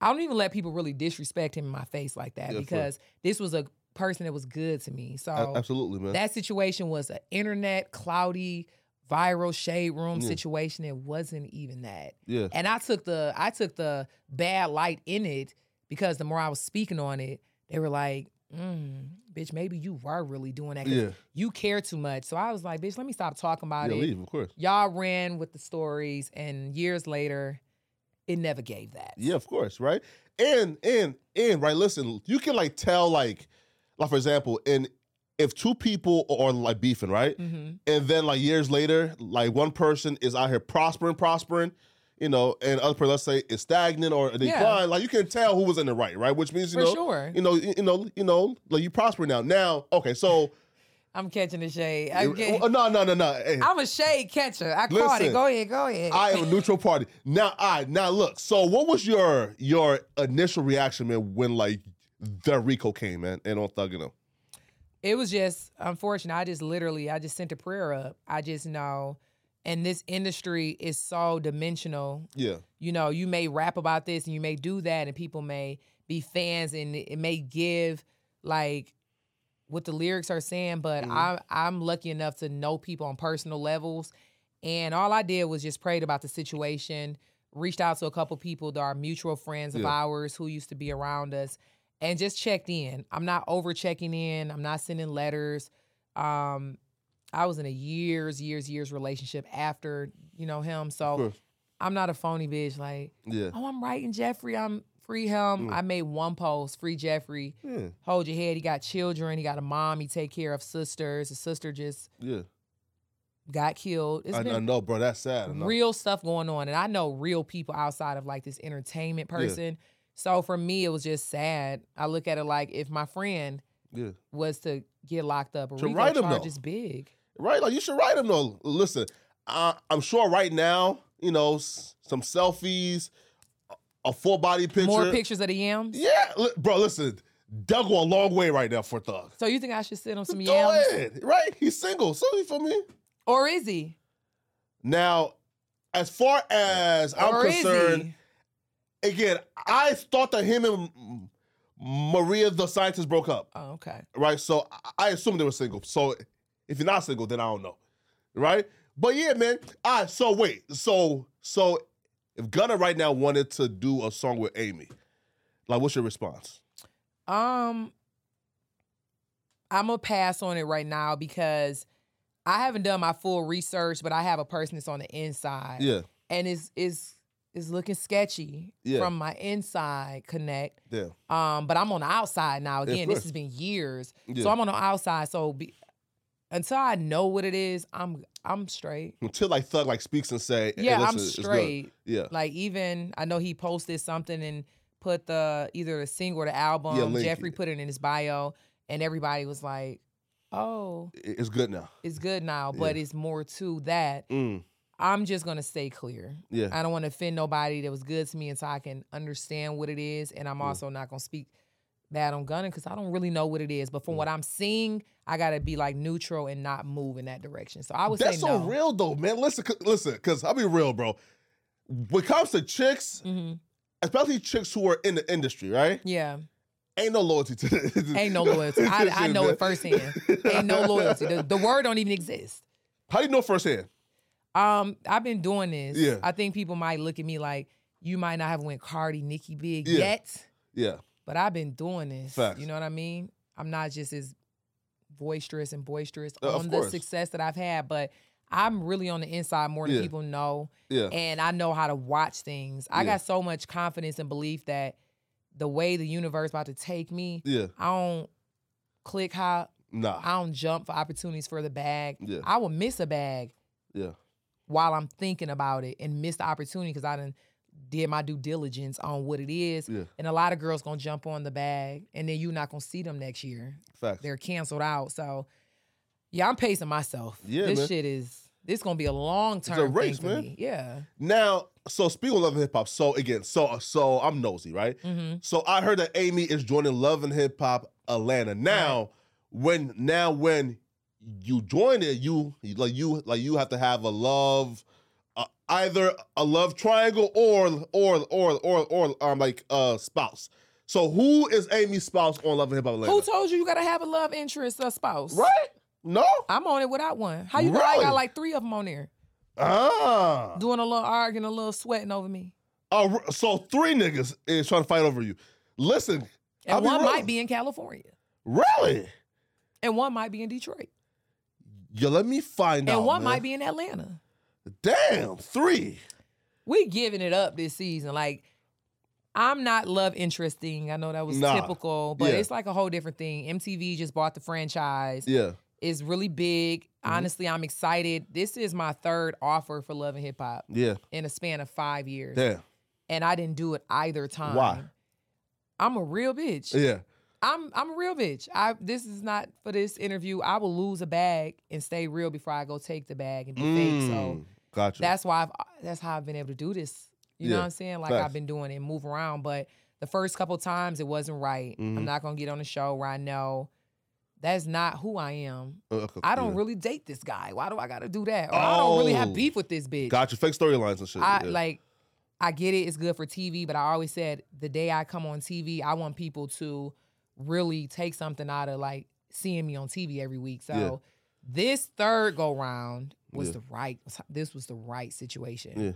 I don't even let people really disrespect him in my face like that Yeah, because this was a person that was good to me. So absolutely, man. that situation was an internet cloudy viral shade room Yeah. situation it wasn't even that yeah. and i took the i took the bad light in it because the more i was speaking on it they were like mm, bitch maybe you were really doing that. Yeah. you care too much so i was like bitch let me stop talking about Yeah, it leave, of course. y'all ran with the stories and years later it never gave that Yeah, of course, right? And and and right, listen, you can like tell like like for example, in if two people are like beefing, right? hmm And then like years later, like one person is out here prospering, prospering, you know, and other person let's say is stagnant or a Yeah. decline, like you can tell who was in the right, right? Which means you for know, sure you know, you know, you know, like you prosper now. Now, okay, so i'm catching the shade I'm, get- no, no, no, no. Hey, I'm a shade catcher i caught it Listen, go ahead go ahead I am a neutral party. Now, I now look. So, what was your your initial reaction, man, when like the Rico came, man, and on thugging him? It was just unfortunate. I just literally, I just sent a prayer up. I just know, and this industry is so dimensional. Yeah, You know, you may rap about this and you may do that, and people may be fans, and it, may give like what the lyrics are saying. But Mhm. I, I'm lucky enough to know people on personal levels, and all I did was just prayed about the situation. Reached out to a couple people that are mutual friends of Yeah. ours who used to be around us, and just checked in. I'm not over checking in. I'm not sending letters. Um, I was in a years, years, years relationship after you know him, so. I'm not a phony bitch. Like, Yeah, oh, I'm writing Jeffrey. I'm free him. Mm. I made one post, free Jeffrey. yeah, Hold your head. He got children. He got a mom. He take care of sisters. His sister just yeah. got killed. It's I, been I know, bro. That's sad. Real stuff going on, and I know real people outside of like this entertainment person. So for me, it was just sad. I look at it like if my friend Yeah. was to get locked up, a To write him, charge though. is big. Right? Like you should write him though. Listen, I, I'm sure right now, you know, s- some selfies, a full body picture. More pictures of the yams. Yeah, li- bro. Listen, they'll go a long way right now for Thug. So you think I should sit on some Go yams, ahead, right? He's single, so you feel me? or is he? Now, as far as I'm or concerned, is he? Again, I thought that him and Mariah the Scientist broke up, Oh, okay. right? So I- assume they were single. So if you're not single, then I don't know, right? But yeah, man. All right. So wait. So so if Gunna right now wanted to do a song with Amy, like, what's your response? Um, I'm gonna pass on it right now because I haven't done my full research, but I have a person that's on the inside, Yeah. and it's is is looking sketchy Yeah. from my inside connect. Yeah. Um, but I'm on the outside now. Again, this has been years, Yeah. so I'm on the outside. So be, until I know what it is, I'm I'm straight. Until like Thug like speaks and say, hey, Yeah, I'm listen, good. straight. Yeah. Like even I know he posted something and put the either the single or the album. link Jeffrey it. put it in his bio, and everybody was like, "Oh, It's good now. it's good now," but it's more to that. Mm. I'm just gonna stay clear. Yeah. I don't want to offend nobody that was good to me until I can understand what it is, and I'm also not gonna speak bad on Gunna because I don't really know what it is. But from Mm. what I'm seeing, I gotta be like neutral and not move in that direction. So I would That's say so no. real though, man. Listen, listen, because I'll be real, bro. When it comes to chicks, hmm especially chicks who are in the industry, right? Yeah. Ain't no loyalty to the Ain't no loyalty. I, I know man. it firsthand. Ain't no loyalty. The, the word don't even exist. How do you know firsthand? Um, I've been doing this. Yeah. I think people might look at me like you might not have went Cardi, Nicki Big Yeah. yet, Yeah. but I've been doing this. Facts. You know what I mean? I'm not just as boisterous and boisterous Uh, on the success that I've had, but I'm really on the inside more than Yeah. people know, Yeah. and I know how to watch things. I Yeah. got so much confidence and belief that the way the universe about to take me, Yeah. I don't click hop. Nah. I don't jump for opportunities for the bag. Yeah. I will miss a bag Yeah. While I'm thinking about it and miss the opportunity because I didn't did my due diligence on what it is. Yeah. And a lot of girls gonna jump on the bag and then you're not gonna see them next year. Facts. They're canceled out. So yeah, I'm pacing myself. Yeah, this man. shit is this gonna be a long term race, man. me. Yeah. Now, so speaking of love and hip hop, so again, so so I'm nosy, right? hmm So I heard that Amy is joining Love and Hip Hop Atlanta. Now, when now when you join it, you like you like you have to have a love, uh, either a love triangle or or or or or um like a spouse. So who is Amy's spouse on Love and Hip Hop Atlanta? Who told you you gotta have a love interest or spouse? right? No. I'm on it without one. How you know I got like three of them on there Ah. doing a little arguing, a little sweating over me. Oh, so three niggas is trying to fight over you. Listen, I'll And be one might be in California. really. And one might be in Detroit. Yo, let me find out. And one man. might be in Atlanta. Damn, three. We giving it up this season. Like, I'm not love interesting. I know that was Nah. typical, but Yeah. it's like a whole different thing. MTV just bought the franchise. Yeah. It's really big. Mm-hmm. Honestly, I'm excited. This is my third offer for Love and Hip Hop Yeah. in a span of five years. Damn. And I didn't do it either time. Why? I'm a real bitch. Yeah. I'm I'm a real bitch. I this is not for this interview. I will lose a bag and stay real before I go take the bag and be fake. So Mm, gotcha. that's why I've that's how I've been able to do this. You know what I'm saying? Like facts. I've been doing it and move around. But the first couple times it wasn't right. Mhm. I'm not gonna get on a show where I know that's not who I am. Uh, okay, I don't yeah. really date this guy. Why do I gotta do that? Or I don't really have Oh. beef with this bitch. Gotcha. Fake storylines and shit. I yeah. like I get it, it's good for TV, but I always said the day I come on TV, I want people to really take something out of like seeing me on TV every week. So Yeah. this third go round was Yeah. the right this was the right situation. Yeah.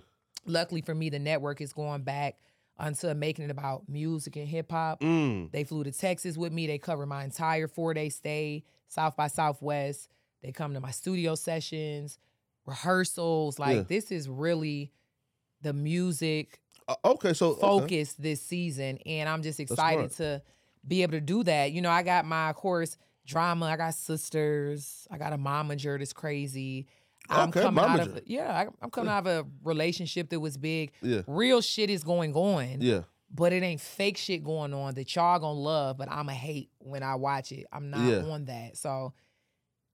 Luckily for me, the network is going back unto making it about music and hip hop. Mm, They flew to Texas with me. They covered my entire four day stay, South by Southwest. They come to my studio sessions, rehearsals. Like Yeah. this is really the music uh, okay, so okay. focus this season, and I'm just excited to be able to do that. You know, I got my of course drama. I got sisters. I got a momager that's crazy. I'm Okay, coming out of momager. yeah. I, I'm coming out of a relationship that was big. Yeah. Real shit is going on. Yeah. but it ain't fake shit going on that y'all gonna love, but I'ma hate when I watch it. I'm not Yeah. on that. So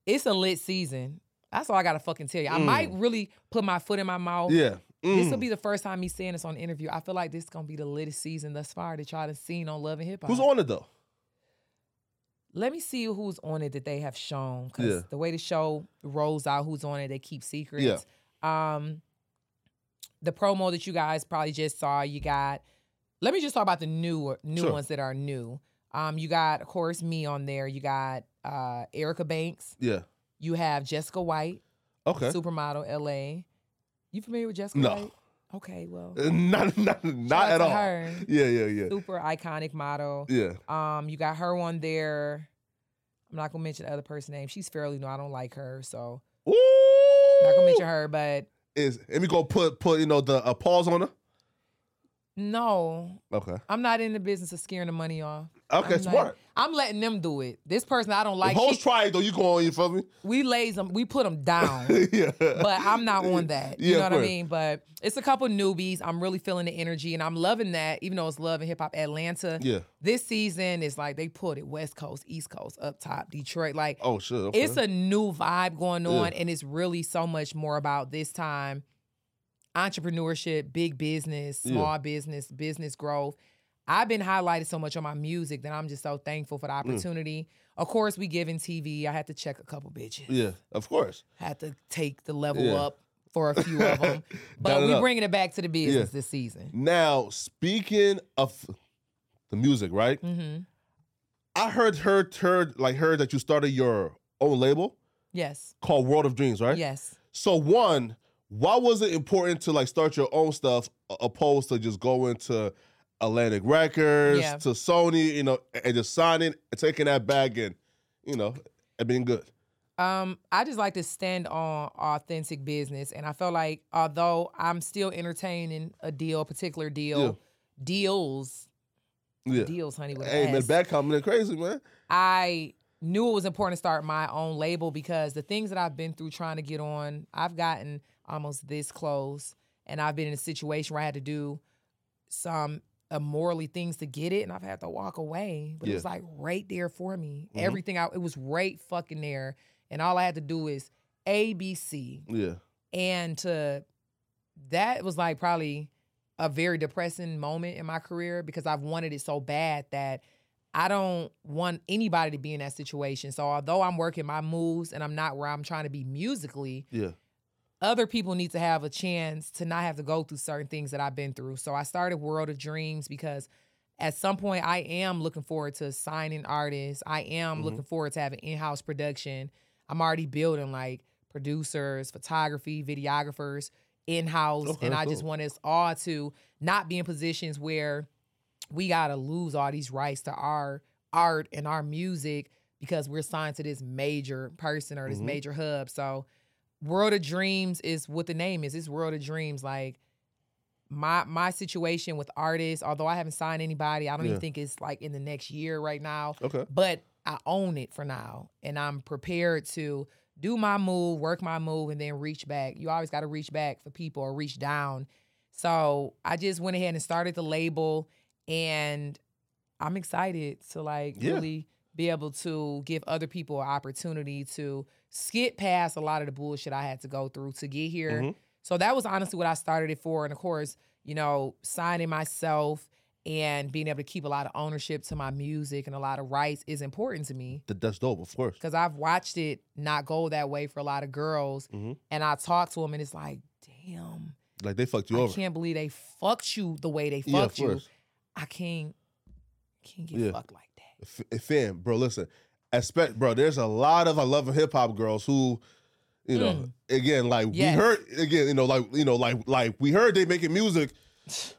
it's a lit season. That's all I gotta fucking tell you. I Mm. might really put my foot in my mouth. Yeah. This will Mm. be the first time me saying this on interview. I feel like this is gonna be the latest season thus far that y'all done seen on Love and Hip Hop. Who's on it though? Let me see who's on it that they have shown. Cause Yeah. the way the show rolls out, who's on it, they keep secrets. Yeah. Um the promo that you guys probably just saw, you got let me just talk about the new new Sure. ones that are new. Um, you got, of course, me on there. You got uh Erica Banks. Yeah. You have Jessica White, Okay. supermodel LA. You familiar with Jessica No. White? Okay, well. Uh, Not not not at all. her. Yeah, yeah, yeah. Super iconic model. Yeah. Um, you got her on there. I'm not gonna mention the other person's name. She's fairly new. I don't like her, so Ooh. I'm not gonna mention her. But Is let me go put put you know the uh, pause on her. no, Okay. I'm not in the business of scaring the money off. Okay, I'm smart. Like, I'm letting them do it. This person I don't If like. hoes she- try it though, you go on. You feel me? we lays them. We put them down. yeah. but I'm not on that. You Yeah, know what I mean? But it's a couple newbies. I'm really feeling the energy and I'm loving that, even though it's love and hip hop Atlanta. Yeah. This season is like they put it West Coast, East Coast, up top, Detroit. Like Oh sure. Okay. it's a new vibe going Yeah. on, and it's really so much more about this time entrepreneurship, big business, Yeah. small business, business growth. I've been highlighted so much on my music that I'm just so thankful for the Mm. opportunity. Of course, we giving TV. I had to check a couple bitches yeah. Of course. had to take the level Yeah. up for a few of them. but we bringing it back to the business Yeah. this season. Now speaking of the music, right? Mm-hmm. I heard heard heard like heard that you started your own label Yes. called World of Dreams, right? Yes. So one, why was it important to like start your own stuff opposed to just going to Atlantic Records, Yeah. to Sony, you know, and just signing and taking that bag and, you know, and being good. Um, I just like to stand on authentic business, and I felt like although I'm still entertaining a deal, a particular deal, Yeah. deals, Yeah. deals, honey, with Hey man, back coming in crazy, man. I knew it was important to start my own label because the things that I've been through trying to get on, I've gotten almost this close, and I've been in a situation where I had to do some immorally things to get it, and I've had to walk away. But it was like right there for me. Mhm. Everything out, it was right fucking there, and all I had to do is A, B, C, Yeah. and to that was like probably a very depressing moment in my career because I've wanted it so bad that I don't want anybody to be in that situation. So although I'm working my moves and I'm not where I'm trying to be musically, Yeah. Other people need to have a chance to not have to go through certain things that I've been through. So I started World of Dreams because at some point I am looking forward to signing artists. I am Mhm. looking forward to having in-house production. I'm already building like producers, photography, videographers in-house. Okay, and I just want us all to not be in positions where we gotta lose all these rights to our art and our music because we're signed to this major person or this Mhm. major hub. So World of Dreams is what the name is. It's World of Dreams. Like my my situation with artists, although I haven't signed anybody, I don't Yeah. even think it's like in the next year right now. Okay. But I own it for now. And I'm prepared to do my move, work my move, and then reach back. You always got to reach back for people or reach down. So I just went ahead and started the label and I'm excited to like Yeah. really be able to give other people an opportunity to skip past a lot of the bullshit I had to go through to get here. Mhm. So that was honestly what I started it for. And of course, you know, signing myself and being able to keep a lot of ownership to my music and a lot of rights is important to me That's dope, of course. because I've watched it not go that way for a lot of girls. Mhm. And I talk to them and it's like, damn, Like they fucked you I over. can't believe they fucked you the way they Yeah, fucked you. course. I can't, can't get Yeah. fucked like that. F- eh, fam, bro, listen. Expect, bro. There's a lot of I love hip hop girls who, you know, Mm. again, like Yes. we heard, again, you know, like you know, like like we heard they making music.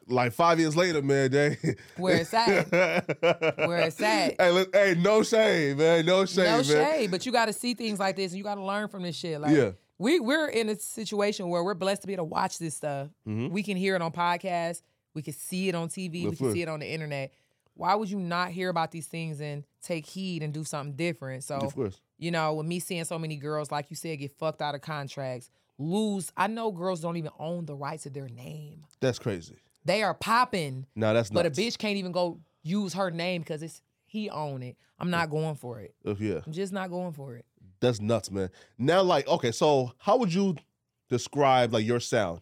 Like five years later, man, they Where it's at. Where it's at. Hey, look, hey, no shame, man, no shame, no man. shade, but you got to see things like this and you got to learn from this shit. Like, Yeah. we we're in a situation where we're blessed to be able to watch this stuff. Mhm. We can hear it on podcasts, we can see it on TV, we can see it on the internet. Why would you not hear about these things and take heed and do something different? So, Of course. you know, with me seeing so many girls, like you said, get fucked out of contracts, lose. I know girls don't even own the rights to their name. That's crazy. They are popping, No, that's not. but a bitch can't even go use her name because it's he own it. I'm not going for it. Oh, yeah, I'm just not going for it. that's nuts, man. Now, like, okay, so how would you describe like your sound?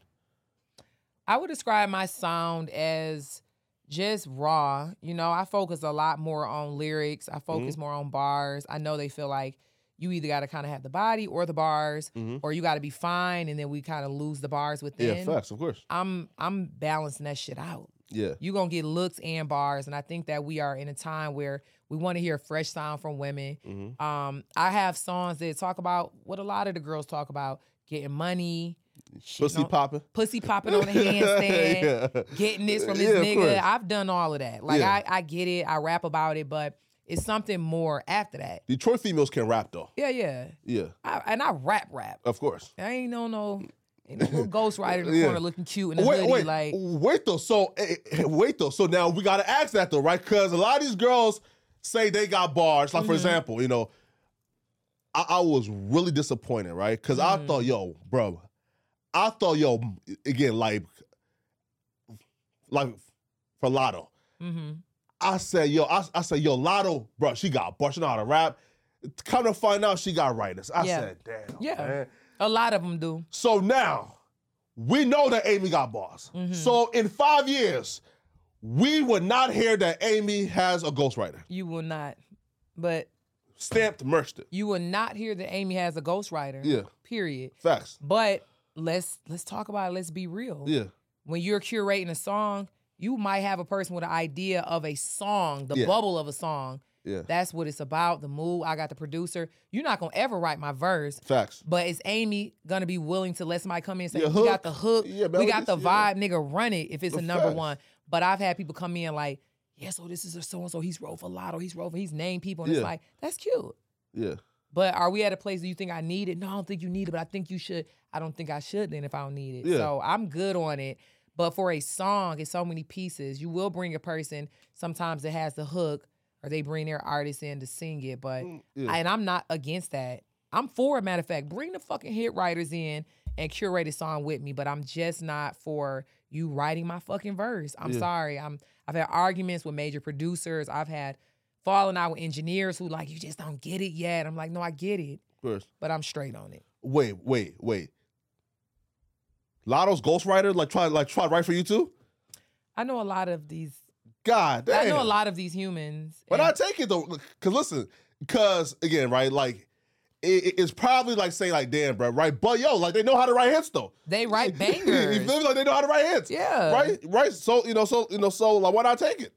I would describe my sound as just raw. You know, I focus a lot more on lyrics. I focus Mm-hmm. more on bars. I know they feel like you either got to kind of have the body or the bars, or you got to be fine, and then we kind of lose the bars Mm-hmm. Yeah, facts, of course. I'm I'm balancing that shit out. Yeah, You're gonna get looks and bars, and I think that we are in a time where we want to hear fresh sound from women. Mm-hmm. Um, I have songs that talk about what a lot of the girls talk about: getting money, shitting pussy popping. pussy popping on the handstand, Yeah. getting this from this Yeah, nigga. I've done all of that. Like Yeah. I, I get it. I rap about it, but it's something more after that. Detroit females can rap though. Yeah, yeah. Yeah, I, and I rap, rap. of course. I ain't no no, ain't no little ghostwriter in the corner looking cute in a Wait, hoodie. wait, like wait though. So eh, eh, wait though. So now we gotta ask that though, right? Because a lot of these girls say they got bars. Like for Mm-hmm. example, you know, I, I was really disappointed, right? Because I Mm. thought, yo, bro, I thought, yo, again, like, like for Latto, mm-hmm. I said, yo, I, I said, yo, Latto, bro, she got know how to rap. Come to find out, she got writers. I Yeah. said, damn, Yeah. man. a lot of them do. So now we know that Amy got bars. Mm-hmm. So in five years, we would not hear that Amy has a ghostwriter. You will not, but Stamped, merged it. you will not hear that Amy has a ghostwriter. Yeah. Period. Facts. But let's let's talk about it. Let's be real. Yeah. When you're curating a song, you might have a person with an idea of a song, the Yeah. bubble of a song. Yeah. That's what it's about. The mood. I got the producer. You're not gonna ever write my verse. Facts. But is Amy gonna be willing to let somebody come in and say, Yeah, "We got the hook, Yeah, we got the yeah. vibe, nigga, run it"? If it's The a number facts. one. But I've had people come in like, "Yeah, so this is a so and so. He's wrote for Latto. He's wrote for. He's named people, and it's like that's cute." Yeah. But are we at a place that you think I need it? No, I don't think you need it, but I think you should. I don't think I should then if I don't need it. Yeah. So I'm good on it. But for a song, it's so many pieces. You will bring a person sometimes that has the hook or they bring their artist in to sing it. But Mm, yeah. and I'm not against that. I'm for a matter of fact, bring the fucking hit writers in and curate a song with me, but I'm just not for you writing my fucking verse. I'm Yeah. sorry. I'm I've had arguments with major producers. I've had falling out with engineers who like you just don't get it yet. I'm like, no, I get it, Of course. but I'm straight on it. Wait, wait, wait. Latto's ghostwriter, like try like try to write for you too? I know a lot of these. God damn. I know a lot of these humans. But and I take it though, cause listen, cause again, right, like it, it- it's probably like saying like, damn, bro, right? But yo, like they know how to write hits though. they write bangers. you feel me? Like they know how to write hits. Yeah. Right, right. So you know, so you know, so like, why not take it?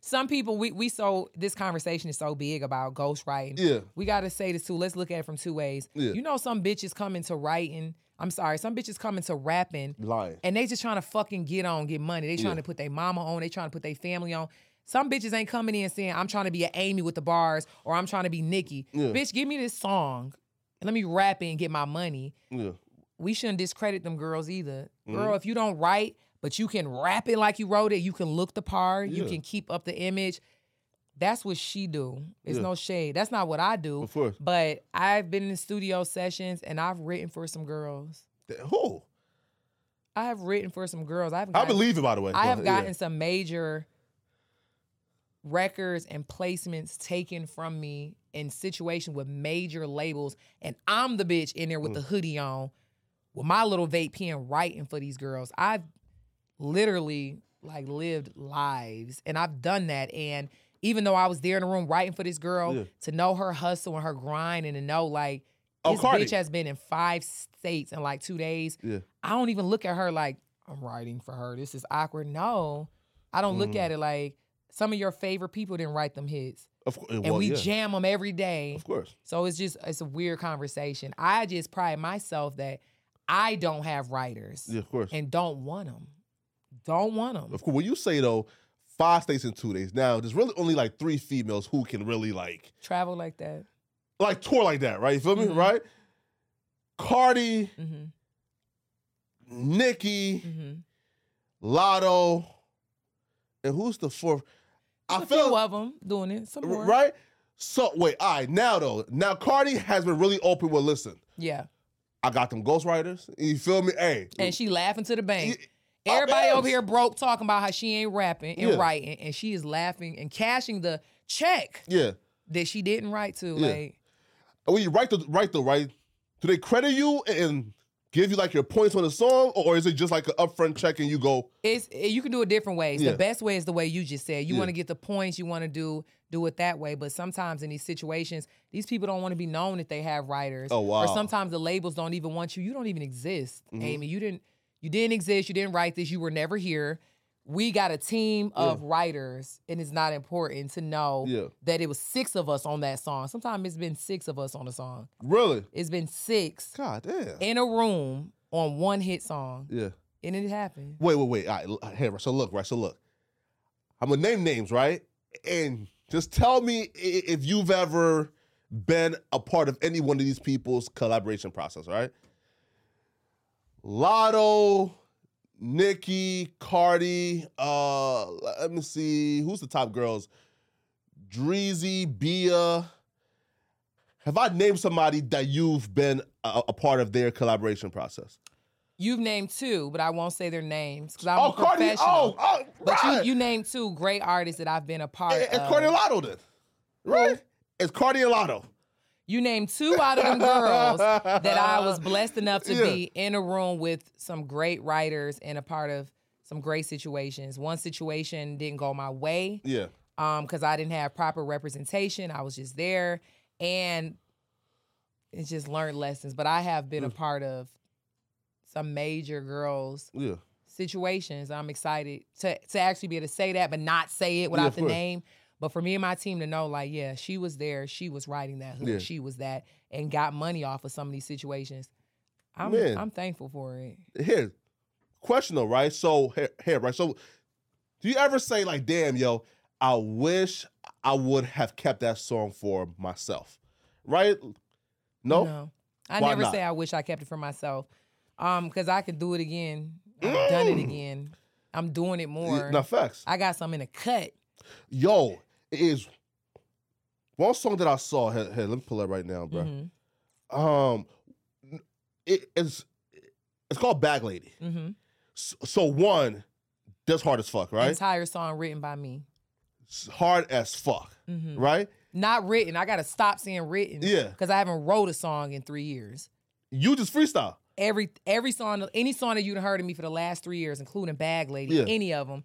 Some people we we so this conversation is so big about ghostwriting. Yeah. We gotta say this too. Let's look at it from two ways. Yeah. You know, some bitches come into writing. I'm sorry, some bitches coming to rapping Lying. and they just trying to fucking get on, get money. They trying Yeah. to put their mama on. They trying to put their family on. Some bitches ain't coming in saying I'm trying to be an Amy with the bars or I'm trying to be Nicki. Yeah. Bitch, give me this song and let me rap it and get my money. Yeah. we shouldn't discredit them girls either. Mm-hmm. Girl, if you don't write, but you can rap it like you wrote it, you can look the part, you can keep up the image. That's what she do. It's Yeah. no shade. That's not what I do. Of course. But I've been in studio sessions and I've written for some girls. Who? I have written for some girls. I've I believe it, by the way. I have ahead. gotten some major records and placements taken from me in situation with major labels, and I'm the bitch in there with mm. the hoodie on, with my little vape pen writing for these girls. I've literally like lived lives, and I've done that. And even though I was there in the room writing for this girl, Yeah. to know her hustle and her grind, and to know like Oh, this Cardi. bitch has been in five states in like two days. Yeah. I don't even look at her like I'm writing for her. This is awkward. No, I don't look Mm. at it like some of your favorite people didn't write them hits, Of course. and well, we yeah. jam them every day. Of course. So it's just it's a weird conversation. I just pride myself that I don't have writers Yeah, of course. and don't want them. Don't want them. Of course. When you say though, five states in two days. Now, there's really only like three females who can really like Travel like that. like tour like that, right? You feel me? Mhm. Right? Cardi, mm-hmm. Nicki, hmm Latto, and who's the fourth? I a feel few of them doing it. Some more. right. So wait, all right. Now though, now Cardi has been really open with. Listen, Yeah. I got them ghostwriters. You feel me? Hey, And she laughing to the bank. Everybody over here broke talking about how she ain't rapping and Yeah. writing, and she is laughing and cashing the check Yeah. that she didn't write to. Yeah. Like, And when you write the write the right, do they credit you and give you like your points on the song, or is it just like an upfront check and you go? it's it- you can do it different ways. Yeah. The best way is the way you just said. You Yeah. want to get the points. You want to do do it that way. But sometimes in these situations, these people don't want to be known that they have writers. Oh, wow. Or sometimes the labels don't even want you. You don't even exist, Mm-hmm. Amy. You didn't you didn't exist. You didn't write this. You were never here. We got a team of writers, and it's not important to know Yeah. that it was six of us on that song. Sometimes it's been six of us on a song. Really? It's been six God damn. in a room on one hit song, Yeah. and it happened. Wait, wait, wait. All right, uh, hey, so look, right? So look, I'm gonna name names, right? And just tell me if you've ever been a part of any one of these people's collaboration process, right? Latto, Nicki, Cardi, uh, let me see, who's the top girls? Dreezy, Bia. Have I named somebody that you've been a, a part of their collaboration process? You've named two, but I won't say their names because I'm Oh, a Cardi! professional. Oh, oh, but you, you named two great artists that I've been a part of. It's. Cardi and Latto then. Right? It's Cardi and Latto. You named two out of them girls that I was blessed enough to Yeah. be in a room with some great writers and a part of some great situations. One situation didn't go my way Yeah. um because I didn't have proper representation. I was just there and it's just learned lessons. But I have been a Mm. part of some major girls Yeah. situations. I'm excited to to actually be able to say that, but not say it without the course. name. But for me and my team to know, like, yeah, she was there, she was writing that hook, Yeah. she was that, and got money off of some of these situations. I'm Man. I'm thankful for it. Here, question though, right? So here, here, right? So, do you ever say like, "Damn, yo, I wish I would have kept that song for myself," right? No. I Why never not? say I wish I kept it for myself. Um, because I could do it again. I've done it again. I'm doing it more. No facts. I got some in the cut. Yo, it is one song that I saw. Hey, here, let me pull that right now, bro. hmm Um, it's it's called Bag Lady. hmm So, so one, that's hard as fuck, right? Entire song written by me. It's hard as fuck, hmm right? Not written. I gotta stop saying written. Yeah. Because I haven't wrote a song in three years. You just freestyle. Every every song, any song that you'd heard of me for the last three years, including Bag Lady, Yeah. any of them,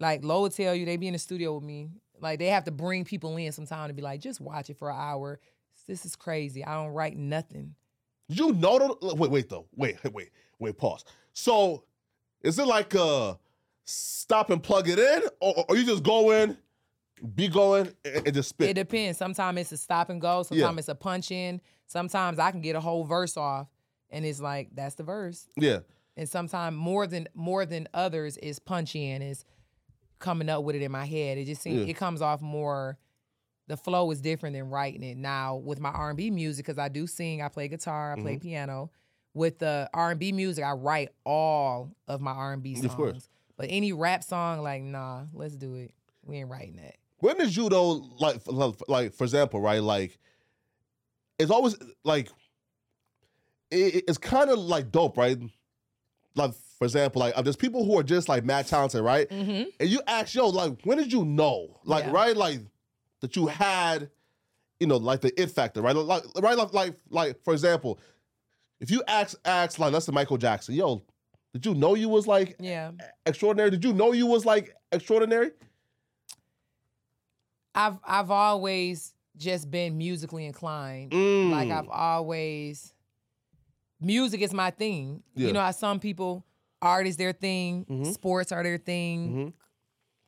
like Lo will tell you, they be in the studio with me. Like they have to bring people in sometime to be like, just watch it for an hour. This is crazy. I don't write nothing. You know? The, wait, wait, though. Wait, wait, wait. Pause. So, is it like uh stop and plug it in, or, or you just go in, be going, and, and just spit? It depends. Sometimes it's a stop and go. Sometimes it's a punch in. Sometimes I can get a whole verse off, and it's like that's the verse. yeah, and sometimes more than more than others is punch in is coming up with it in my head. It just seems Yeah. it comes off more. The flow is different than writing it now with my R and B music because I do sing, I play guitar, I play Mm-hmm. piano. With the R and B music, I write all of my R and B songs. But any rap song, like nah, let's do it. We ain't writing that. When did you though, like, like, like for example, right? Like, it's always like, it, it's kind of like dope, right? Like, for example, like, uh, there's people who are just like mad talented, right? Mm-hmm. And you ask, yo, like, when did you know, like, Yeah. right, like, that you had, you know, like the it factor, right? Like, right, like, like, like for example, if you ask, ask, like, let's say Michael Jackson, yo, did you know you was like Yeah. extraordinary? Did you know you was like extraordinary? I've I've always just been musically inclined. Mm. Like I've always music is my thing. Yeah. You know how some people art is their thing, Mhm. sports are their thing, Mhm.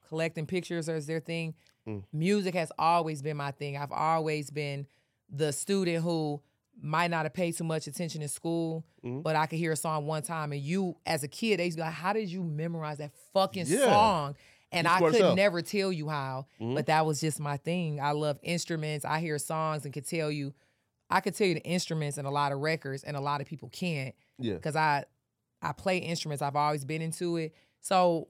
collecting pictures is their thing. Mm. Music has always been my thing. I've always been the student who might not have paid too much attention in school, Mhm. but I could hear a song one time and you as a kid, they used to be like, How did you memorize that fucking Yeah. song? And I could never tell you how, Mhm. but that was just my thing. I love instruments. I hear songs and could tell you, I could tell you the instruments and a lot of records, and a lot of people can't Yeah. because I I play instruments. I've always been into it. So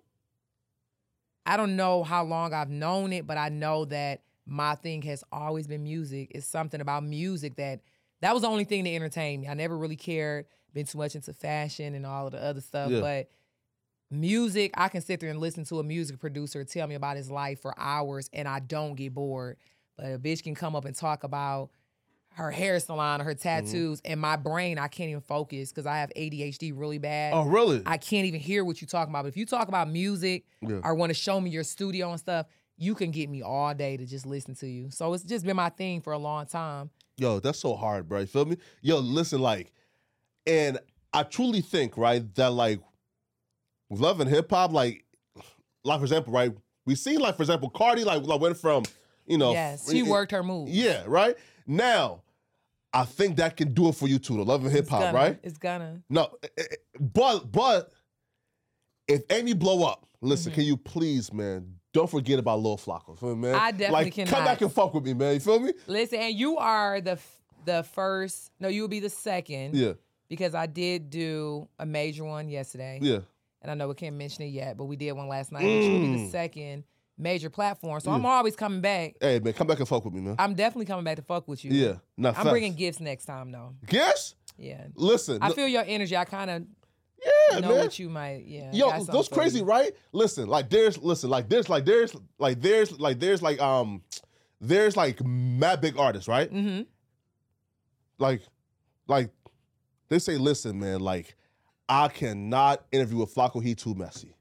I don't know how long I've known it, but I know that my thing has always been music. It's something about music that that was the only thing to entertain me. I never really cared, been too much into fashion and all of the other stuff, Yeah. but music, I can sit there and listen to a music producer tell me about his life for hours and I don't get bored. But a bitch can come up and talk about her hair salon or her Mm-hmm. tattoos, and my brain, I can't even focus because I have ADHD really bad. Oh, really? I can't even hear what you're talking about. But if you talk about music Yeah. or want to show me your studio and stuff, you can get me all day to just listen to you. So it's just been my thing for a long time. Yo, that's so hard, bro. You feel me? Yo, listen, like, and I truly think, right, that like with love and hip hop, like, like for example, right, we see like for example, Cardi like, like went from, you know, yes, she f- worked her move. Yeah, right. Now, I think that can do it for you too. The love and hip hop, right? It's gonna. No, eh, eh, but but if Amy blow up, listen, can you please, man, don't forget about Lil Flakko, feel me, man? Mm-hmm. I definitely like, Come back and fuck with me, man. You feel me? Listen, and you are the the first. No, you will be the second. Yeah, Because I did do a major one yesterday. yeah. and I know we can't mention it yet, but we did one last night. Which will be the Mm. second major platform. So I'm always coming back. Hey, man, come back and fuck with me, man. I'm definitely coming back to fuck with you. Yeah, not I'm bringing gifts next time though. Gifts? Yeah. Listen, I feel your energy. I kind of yeah, know man. what you might. Yeah. Yo, those crazy, right? Listen, like there's, listen, like there's, like there's, like there's, like there's, like um, there's like mad big artists, right? Mm-hmm. Like, like they say, listen, man, like I cannot interview with Flakko. He too messy.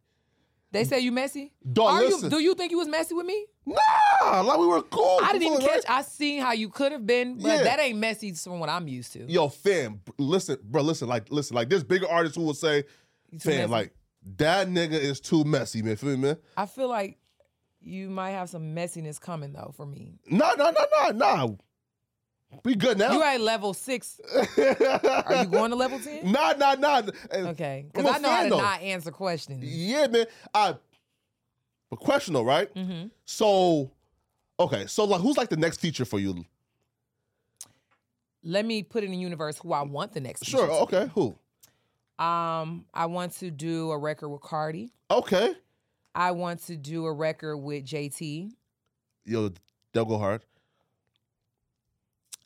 They say you messy. Dog, Are you? Do you think you was messy with me? Nah, like we were cool. I didn't even catch. I seen how you could have been, but Yeah. that ain't messy from what I'm used to. Yo, fam, listen, bro, listen, like, listen, like, this bigger artist who will say, fam, messy. like, that nigga is too messy, man. Feel me, man? I feel like you might have some messiness coming though for me. Nah, nah, nah, nah, nah. We good now. You at level six. Are you going to level ten? Nah, nah, nah. Okay, because I know how to though. not answer questions. Yeah, man. I, a question though, right? Mm-hmm. So, okay, so like, who's like the next feature for you? Let me put in the universe who I want the next. Sure. Okay. Who? Um, I want to do a record with Cardi. Okay. I want to do a record with JT. Yo, they'll go hard.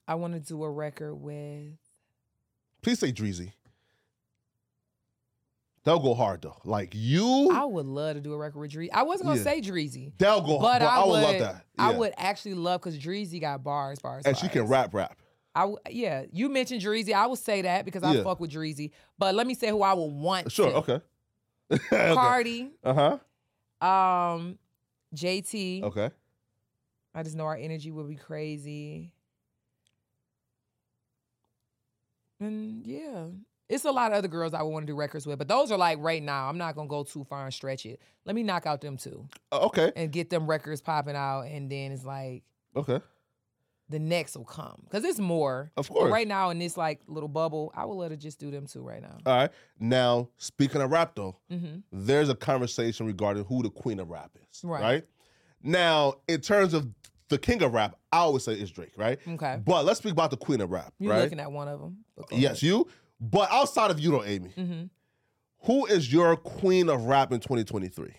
I want to do a record with. Please say Dreezy. They'll go hard though. Like you, I would love to do a record with Dreezy. I wasn't gonna Yeah. say Dreezy, they'll go but hard. I, would, would, love that. I would actually love because Dreezy got bars, bars, and she can rap, rap. I w- yeah, you mentioned Dreezy. I would say that because I Yeah. fuck with Dreezy. But let me say who I would want. Sure. to. Okay. okay. Cardi, Uh huh. um, JT. Okay. I just know our energy will be crazy. And yeah, it's a lot of other girls I would want to do records with, but those are like right now. I'm not gonna go too far and stretch it. Let me knock out them two Uh, okay. and get them records popping out, and then it's like Okay. the next will come because it's more. Of But course. right now in this like little bubble, I would let her just do them two right now. All right. Now, speaking of rap though, hmm there's a conversation regarding who the queen of rap is. Right. Right. Now, in terms of the king of rap, I always say is Drake, right? Okay, But let's speak about the queen of rap, you right? looking at one of them? yes, you. But outside of you, though, Amy, hmm who is your queen of rap in 2023?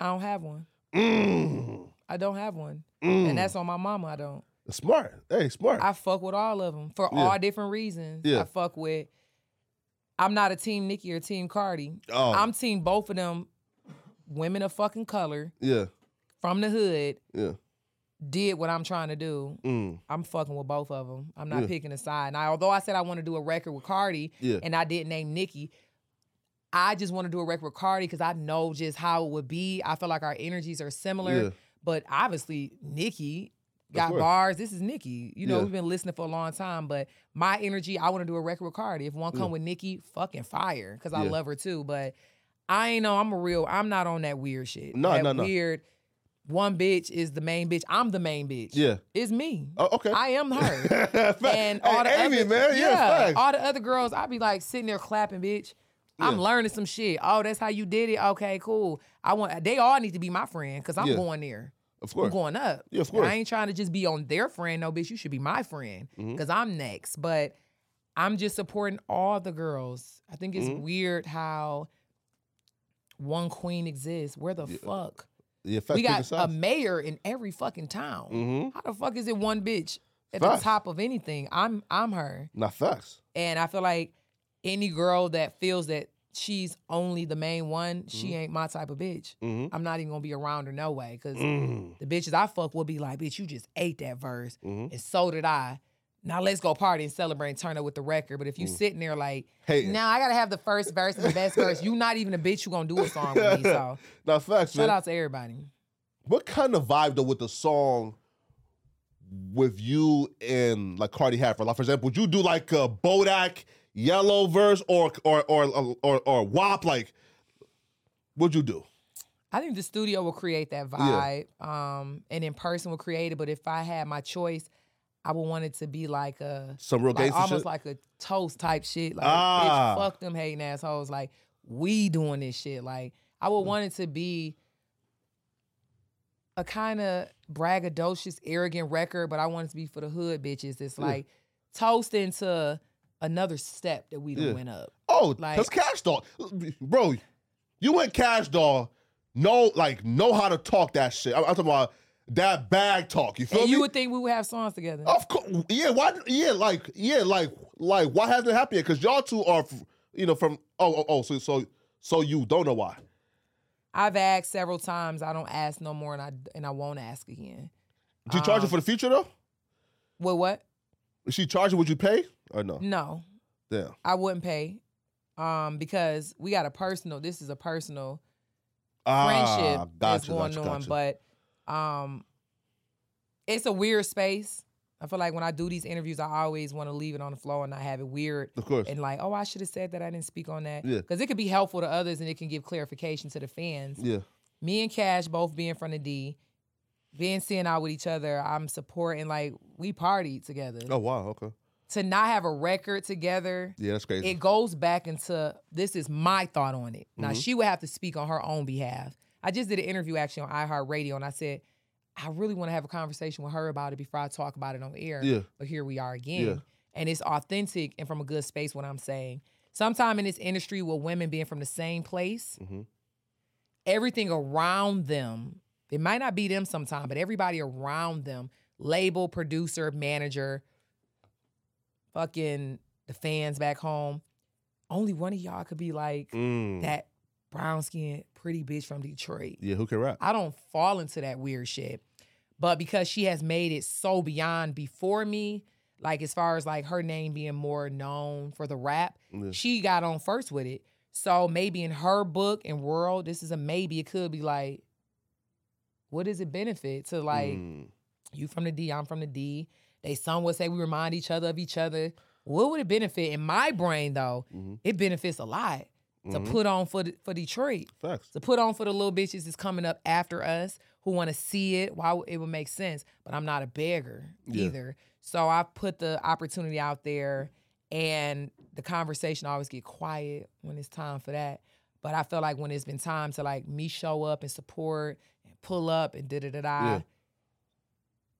I don't have one. Mm, I don't have one, mm. and that's on my mama. I don't. smart. Hey, smart. I fuck with all of them for Yeah. all different reasons. Yeah. I fuck with. I'm not a team Nicki or team Cardi. oh, I'm team both of them. Women of fucking color yeah, from the hood yeah. Did what I'm trying to do. Mm, I'm fucking with both of them. I'm not Yeah. picking a side. Now, although I said I want to do a record with Cardi yeah. and I didn't name Nicki, I just want to do a record with Cardi because I know just how it would be. I feel like our energies are similar. Yeah. But obviously, Nicki got bars. This is Nicki. You know, we've been listening for a long time. But my energy, I want to do a record with Cardi. If one come with Nicki, fucking fire. Because I love her too. But I ain't know. I'm a real, I'm not on that weird shit. No, that no, no. weird. One bitch is the main bitch. I'm the main bitch. Yeah. It's me. Oh, okay. I am her. And Hey, all the Amy, other, man, yeah, facts. all the other girls, I be like sitting there clapping, bitch. I'm learning some shit. Oh, that's how you did it. Okay, cool. I want. They all need to be my friend because I'm Yeah. going there. of course, I'm going up. Yeah, of course. I ain't trying to just be on their friend. No, bitch, you should be my friend because I'm next. But I'm just supporting all the girls. I think it's Mhm. weird how one queen exists. Where the Yeah. fuck? Yeah, we got a mayor in every fucking town. Mm-hmm. How the fuck is it one bitch at Facts. the top of anything? I'm I'm her. Not facts. And I feel like any girl that feels that she's only the main one, she ain't my type of bitch. Mhm. I'm not even gonna be around her no way. Cause Mm. the bitches I fuck will be like, bitch, you just ate that verse. Mhm. And so did I. Now let's go party and celebrate and turn up with the record. But if you sitting there like, Hating. now I gotta have the first verse and the best verse, you not even a bitch who gonna do a song with me. So Now, facts, shout man. out to everybody. What kind of vibe though with the song with you and like Cardi had for like for example, would you do like a Bodak yellow verse or or or or or, WAP like what'd you do? I think the studio will create that vibe, um, and in person will create it. But if I had my choice, I would want it to be like a Some real like almost shit? like a toast type shit. Like, Ah. bitch, fuck them hating assholes. Like, we doing this shit. Like, I would want it to be a kind of braggadocious, arrogant record, but I want it to be for the hood bitches. It's Yeah. like toasting to another step that we Yeah. went up. Oh, Like- Kash Doll, bro, you went Kash Doll, know like know how to talk that shit. I'm, I'm talking about that bag talk. You feel And me? you would think we would have songs together. Of course, yeah. Why? Yeah, like, yeah, like, like, why hasn't it happened yet? Because y'all two are, you know, from. Oh, oh, oh. So, so, so you don't know why? I've asked several times. I don't ask no more, and I and I won't ask again. Did you charge her Um, for the future though? Well, what? Is she charging? Would you pay or no? No, Damn. I wouldn't pay, um, because we got a personal. This is a personal Ah, friendship that's going gotcha, on, gotcha. but um, it's a weird space. I feel like when I do these interviews, I always want to leave it on the floor and not have it weird of course. and like, oh, I should have said that. I didn't speak on that. Yeah. Because it could be helpful to others and it can give clarification to the fans. yeah. me and Kash both being from the D, being seen out with each other, I'm supporting like we partied together. Oh wow. Okay. To not have a record together, Yeah, that's crazy. it goes back into this is my thought on it. Now Mhm. she would have to speak on her own behalf. I just did an interview actually on iHeartRadio and I said, I really want to have a conversation with her about it before I talk about it on air. Yeah. But here we are again. Yeah. And it's authentic and from a good space what I'm saying. Sometime in this industry with women being from the same place, Mhm. everything around them, it might not be them sometime, but everybody around them, label, producer, manager, fucking the fans back home, only one of y'all could be like Mm. that brown skinned pretty bitch from Detroit. Yeah, who can rap? I don't fall into that weird shit. But because she has made it so beyond before me, like as far as like her name being more known for the rap, Yeah. she got on first with it. So maybe in her book and world, this is a maybe. It could be like, what does it benefit to like Mm. you from the D, I'm from the D. They some would say we remind each other of each other. What would it benefit? In my brain, though, Mhm. it benefits a lot to Mhm. put on for the- for Detroit Facts. to put on for the little bitches that's coming up after us who want to see it. Why it would make sense, but I'm not a beggar Yeah. either. So I put the opportunity out there, and the conversation always get quiet when it's time for that. But I feel like when it's been time to like me show up and support and pull up and da da da da,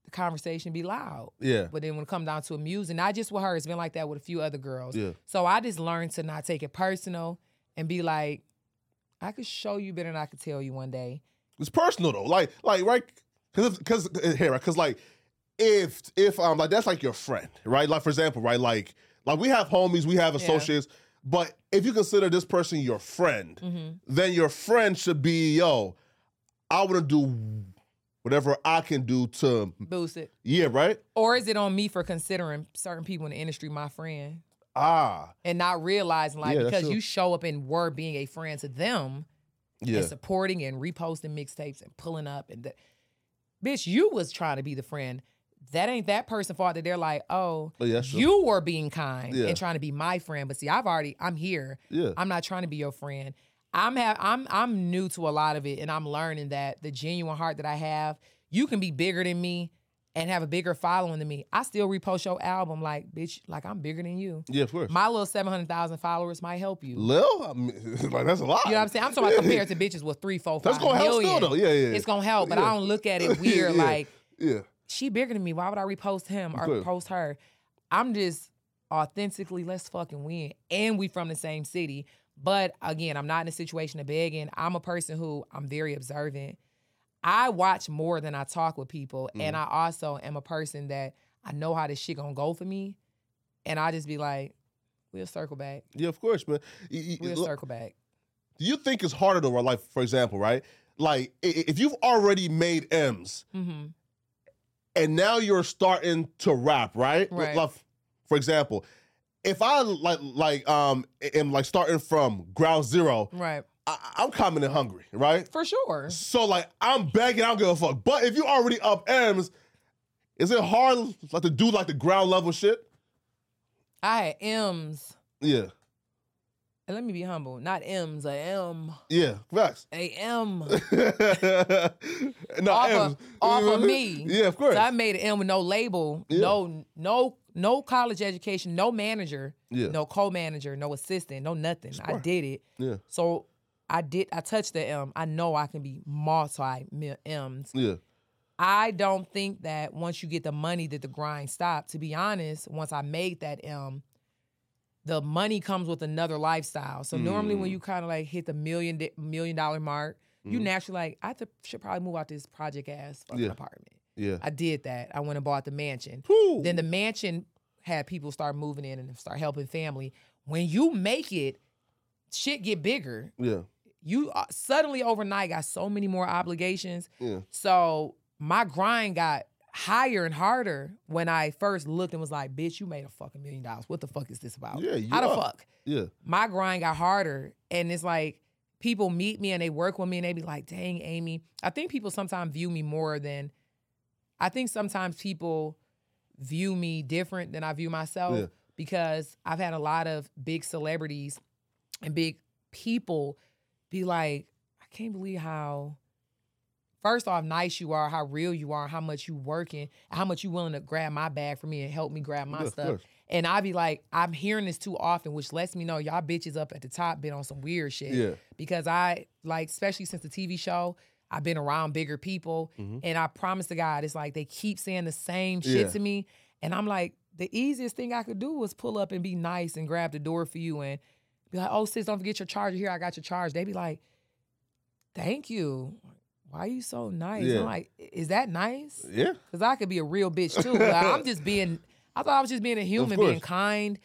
the conversation be loud. Yeah. But then when it come down to a amusing, not just with her, it's been like that with a few other girls. Yeah. So I just learned to not take it personal and be like, I could show you better than I could tell you one day. It's personal though. Like, like right? Because, because here, right? Because like, if if um like that's like your friend, right? Like for example, right? Like like we have homies, we have Yeah. associates, but if you consider this person your friend, Mm-hmm. then your friend should be yo. I want to do whatever I can do to Boost it. yeah, right? Or is it on me for considering certain people in the industry my friend Ah, and not realizing like Yeah, because you show up and were being a friend to them yeah, and supporting and reposting mixtapes and pulling up and that, bitch, you was trying to be the friend. That ain't that person fault that they're like, oh, Oh, yeah, you were being kind and trying to be my friend. But see, I've already, I'm here. yeah, I'm not trying to be your friend. I'm have I'm I'm new to a lot of it and I'm learning that the genuine heart that I have, you can be bigger than me and have a bigger following than me. I still repost your album like, bitch, like I'm bigger than you. yeah, of course. My little 700,000 followers might help you. Lil, I mean, like that's a lot. You know what I'm saying? I'm talking about compared to bitches with three, four, That's gonna help still though. Yeah, yeah. yeah. It's gonna help, but Yeah. I don't look at it weird Yeah. like yeah, she bigger than me. Why would I repost him or post her? I'm just authentically let's fucking win. And we from the same city. But again, I'm not in a situation of begging. I'm a person who I'm very observant. I watch more than I talk with people. And I also am a person that I know how this shit gonna go for me. And I just be like, We'll circle back. Yeah, of course, man. We'll look, circle back. do you think it's harder though? Like, for example, right? Like, if you've already made M's Mm-hmm. and now you're starting to rap, right? Right. Like, for example, if I like, like, um, am like starting from ground zero, Right. I, I'm coming in hungry, right? For sure. So like, I'm begging, I don't give a fuck. But if you already up M's, is it hard like to do like the ground level shit? I had M's. Yeah, And let me be humble. Not M's, a M. yeah, facts. A M. no, off, M's. of, off of me. Yeah, of course. So I made an M with no label, Yeah. no no no college education, no manager, Yeah. no co-manager, no assistant, no nothing. I did it. Yeah, So I did I touched the M. I know I can be multi M's. yeah, I don't think that once you get the money that the grind stopped. To be honest, once I made that M, the money comes with another lifestyle. So normally Mm. when you kind of like hit the million dollar mark, you naturally like I should probably move out this project ass fucking Mm-hmm. Yeah. apartment. yeah. I did that. I went and bought the mansion. Whew. Then the mansion had people start moving in and start helping family. When you make it, shit get bigger. yeah, You uh, suddenly overnight got so many more obligations. yeah, So my grind got higher and harder when I first looked and was like, bitch, you made a fucking million dollars. What the fuck is this about? Yeah, you How the are. fuck? yeah, My grind got harder. And it's like people meet me and they work with me and they be like, dang, Amy. I think people sometimes view me more than I think sometimes people view me different than I view myself Yeah. because I've had a lot of big celebrities and big people be like, I can't believe how first off nice you are, how real you are, how much you working, how much you willing to grab my bag for me and help me grab my of stuff. course. And I be like, I'm hearing this too often, which lets me know y'all bitches up at the top been on some weird shit. Yeah. Because I like, especially since the TV show, I've been around bigger people, mm-hmm. and I promise to God, it's like they keep saying the same shit Yeah. to me, and I'm like, the easiest thing I could do was pull up and be nice and grab the door for you and be like, oh sis, don't forget your charger here. I got your charge. They be like, thank you. Why are you so nice? Yeah. I'm like, is that nice? yeah. Because I could be a real bitch too. Like, I'm just being, I thought I was just being a human, being kind.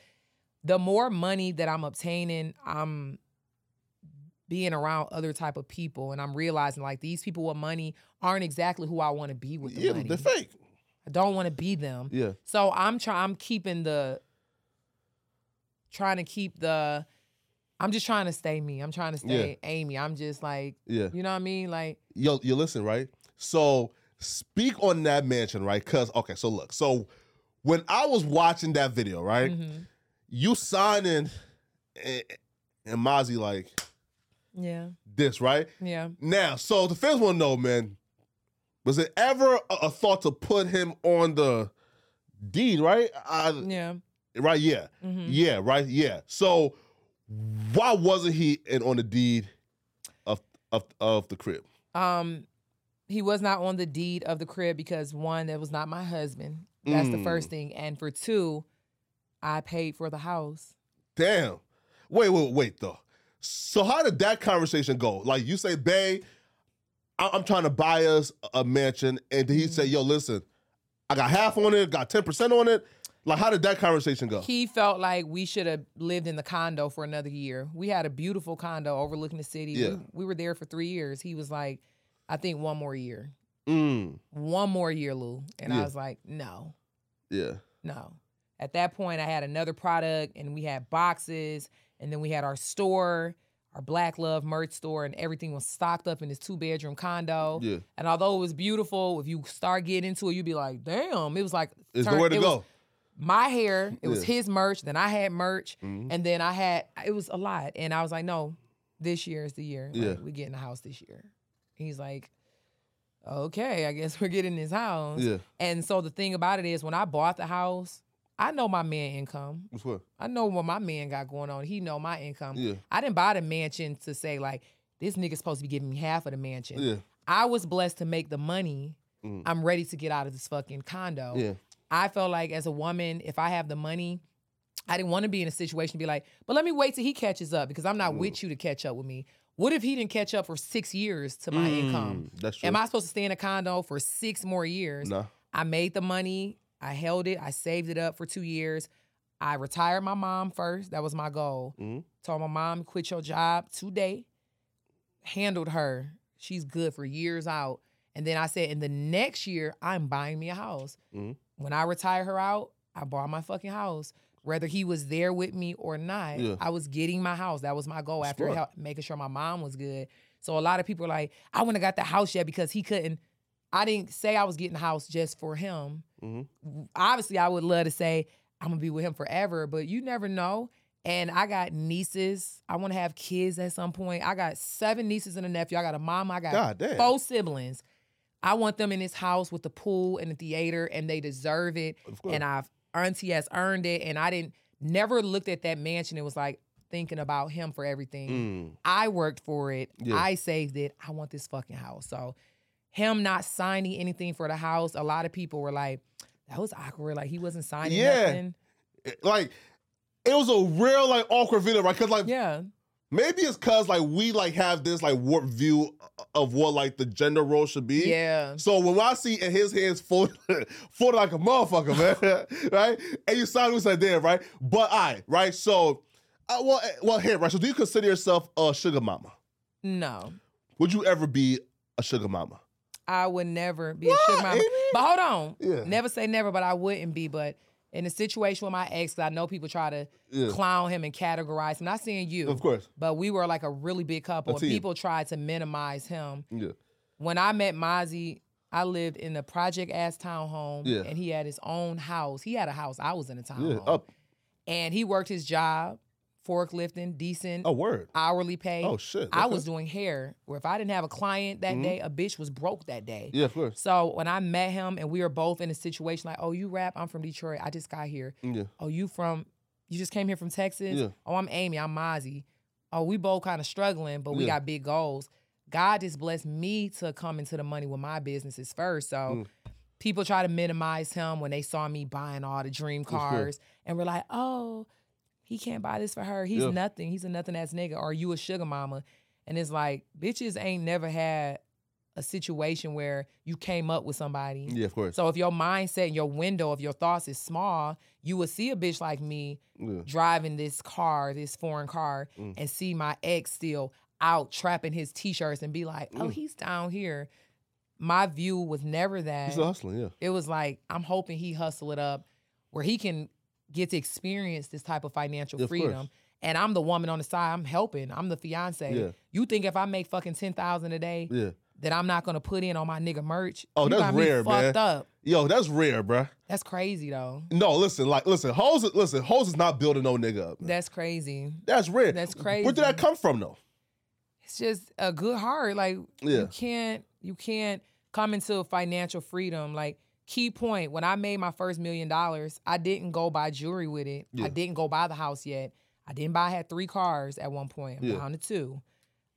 The more money that I'm obtaining, I'm being around other type of people. And I'm realizing like these people with money aren't exactly who I want to be with the Yeah, money. they're fake. I don't want to be them. Yeah, So I'm trying, I'm keeping the, trying to keep the, I'm just trying to stay me. I'm trying to stay Amy. I'm just like, yeah. you know what I mean? Like, Yo, you listen, right? So speak on that mansion, right? Cause okay, so look, so when I was watching that video, right, mhm. you signing and, and Mazi like yeah, this, right? yeah. Now, so the fans want to know, man, was it ever a, a thought to put him on the deed, right? I, Yeah. Right, yeah. mhm. Yeah, right, yeah. So why wasn't he in on the deed of of of the crib? Um, he was not on the deed of the crib because one, that was not my husband. That's the Mm. first thing. And for two, I paid for the house. Damn. Wait, wait, wait, though. So how did that conversation go? Like you say, Bay, I- I'm trying to buy us a mansion, and he say, Mm-hmm. Yo, listen, I got half on it, got ten percent on it. Like, how did that conversation go? He felt like we should have lived in the condo for another year. We had a beautiful condo overlooking the city. Yeah. We, we were there for three years. He was like, I think one more year. Mm, One more year, Lou. And Yeah. I was like, no. yeah, No. At that point, I had another product and we had boxes and then we had our store, our Black Love merch store, and everything was stocked up in this two bedroom condo. yeah. And although it was beautiful, if you start getting into it, you'd be like, damn, it was like, It's turn- nowhere to it was go. My hair, it was Yeah. his merch, then I had merch, Mhm. and then I had, it was a lot. And I was like, no, this year is the year. Like, Yeah. we getting a house this year. He's like, okay, I guess we're getting this house. Yeah. And so the thing about it is, when I bought the house, I know my man income. What's what? I know what my man got going on. He know my income. Yeah. I didn't buy the mansion to say like this nigga's supposed to be giving me half of the mansion. Yeah. I was blessed to make the money. Mm. I'm ready to get out of this fucking condo. Yeah. I felt like as a woman, if I have the money, I didn't want to be in a situation to be like, but let me wait till he catches up because I'm not Mm. with you to catch up with me. What if he didn't catch up for six years to my income? Mm, That's true. Am I supposed to stay in a condo for six more years? Nah. I made the money. I held it. I saved it up for two years. I retired my mom first. That was my goal. Mhm. Told my mom, quit your job today. Handled her. She's good for years out. And then I said, in the next year, I'm buying me a house. Mhm. When I retire her out, I bought my fucking house. Whether he was there with me or not, Yeah. I was getting my house. That was my goal after help, making sure my mom was good. So a lot of people are like, I wouldn't have got the house yet because he couldn't. I didn't say I was getting the house just for him. Mhm. Obviously, I would love to say I'm gonna be with him forever, but you never know. And I got nieces. I want to have kids at some point. I got seven nieces and a nephew. I got a mom. I got God damn. four siblings. I want them in this house with the pool and the theater, and they deserve it. And I've auntie has earned it. And I didn't never looked at that mansion. It was like thinking about him for everything. Mm. I worked for it. Yeah. I saved it. I want this fucking house. So him not signing anything for the house, a lot of people were like, that was awkward. Like he wasn't signing Yeah. nothing. Like, it was a real like awkward video, right? Because like Yeah. Maybe it's cause like we like have this like warped view of what like the gender role should be. Yeah. So when I see in his hands folded, folded like a motherfucker, man, right? And you saw me like there, right? But I, right? So, uh, well, eh, well, here, right? So, do you consider yourself a sugar mama? No. Would you ever be a sugar mama? I would never be What, a sugar mama. But hold on. Yeah. Never say never, but I wouldn't be. But in a situation with my ex, 'cause I know people try to Yeah. clown him and categorize him. Not saying you. Of course. But we were like a really big couple. And people tried to minimize him. Yeah. When I met Mazi, I lived in a project ass townhome. Yeah. And he had his own house. He had a house. I was in a Yeah. townhome. Up. And he worked his job, forklifting, decent, Oh, word. hourly pay. Oh, shit. I was doing hair. Where if I didn't have a client that day, a bitch was broke that day. Yeah, of course. So when I met him and we were both in a situation like, oh, you rap, I'm from Detroit. I just got here. Yeah. Oh, you from you just came here from Texas? Yeah. Oh, I'm Amy, I'm Mazi. Oh, we both kind of struggling, but we Yeah. got big goals. God just blessed me to come into the money with my businesses first. So Mm. people try to minimize him when they saw me buying all the dream sure. cars and we're like, oh, he can't buy this for her. He's Yeah. nothing. He's a nothing ass nigga. Or you a sugar mama. And it's like, bitches ain't never had a situation where you came up with somebody. Yeah, of course. So if your mindset and your window of your thoughts is small, you would see a bitch like me Yeah. driving this car, this foreign car, Mm. and see my ex still out trapping his t-shirts and be like, oh, Mm. he's down here. My view was never that. He's hustling, yeah. It was like, I'm hoping he hustle it up where he can get to experience this type of financial of freedom. course. And I'm the woman on the side. I'm helping. I'm the fiance. Yeah. You think if I make fucking ten thousand a day, Yeah. that I'm not gonna put in on my nigga merch? Oh, you that's rare, man. up. Yo, that's rare, bruh. That's crazy though. No, listen, like, listen, hoes, listen, hoes is not building no nigga up. man. That's crazy. That's rare. That's crazy. Where did that come from, though? It's just a good heart. Like Yeah. you can't you can't come into financial freedom. Like key point, when I made my first million dollars, I didn't go buy jewelry with it. Yeah. I didn't go buy the house yet. I didn't buy I had three cars at one point. I'm Yeah. down to two.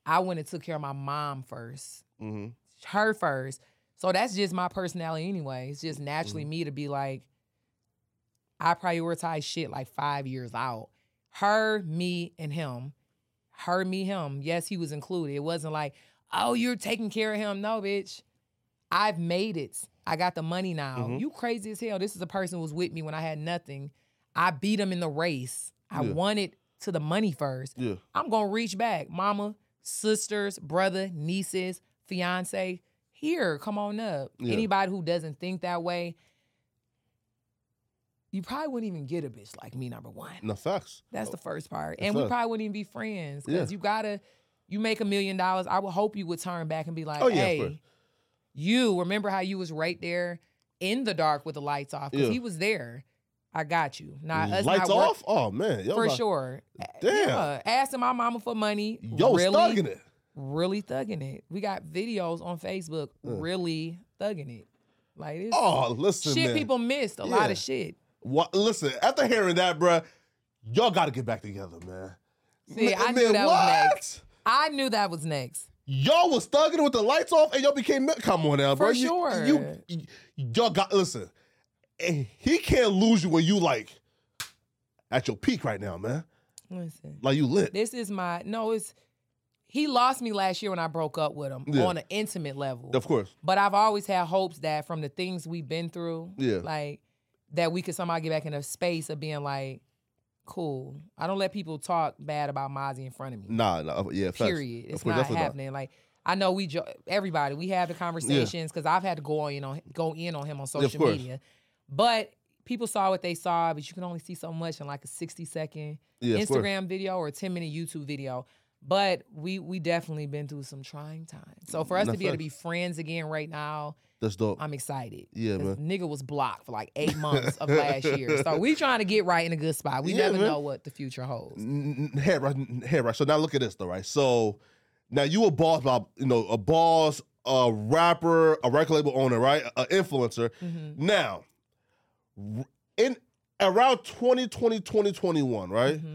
I went and took care of my mom first. Mm-hmm. Her first. So that's just my personality anyway. It's just naturally Mm-hmm. me to be like, I prioritize shit like five years out. Her, me, and him. Her, me, him. Yes, he was included. It wasn't like, oh, you're taking care of him. No, bitch. I've made it. I got the money now. Mhm. You crazy as hell. This is a person who was with me when I had nothing. I beat him in the race. I Yeah. wanted to the money first. Yeah. I'm gonna reach back. Mama, sisters, brother, nieces, fiance. Here, come on up. Yeah. Anybody who doesn't think that way, you probably wouldn't even get a bitch like me, number one. No facts. That's the first part. That's And we probably wouldn't even be friends. Because Yeah. you gotta, you make a million dollars. I would hope you would turn back and be like, Oh, yeah, hey, you remember how you was right there in the dark with the lights off? Because Yeah. he was there. I got you. Now us Lights not off? Oh, man. Yo, for sure. Damn. Yeah. Asking my mama for money. Yo, really, stugging it. really thugging it. We got videos on Facebook uh. really thugging it. Like Oh, listen, shit man. people missed. A lot of shit. What? Listen, after hearing that, bruh, y'all got to get back together, man. See, Ma- I knew man, that what? was next. I knew that was next. Y'all was thugging with the lights off, and y'all became. Come on now, bro. For You- sure. You, you, y'all got listen. And he can't lose you when you like at your peak right now, man. Listen. Like you lit. This is my no, it's he lost me last year when I broke up with him Yeah. on an intimate level. Of course. But I've always had hopes that from the things we've been through, Yeah. like that we could somehow get back in a space of being like, cool. I don't let people talk bad about Mazi in front of me. Nah, nah, yeah, facts. Period. It's course, not happening. Like I know we jo- everybody we have the conversations because I've had to go on, you know, go in on him on social course. media, but people saw what they saw, but you can only see so much in like a sixty second Yeah. Instagram video or a ten minute YouTube video. But we we definitely been through some trying times. So for us Nah, to be able to be friends again right now, That's dope. I'm excited. Yeah, man. Nigga was blocked for like eight months of last year. So we trying to get right in a good spot. We Yeah, never man. know what the future holds. N- Head right, head right. So now look at this though, right? So now you a boss. You know, a boss, a rapper, a record label owner, right? An influencer. Mm-hmm. Now, in around 2020, 2021, right? Mm-hmm.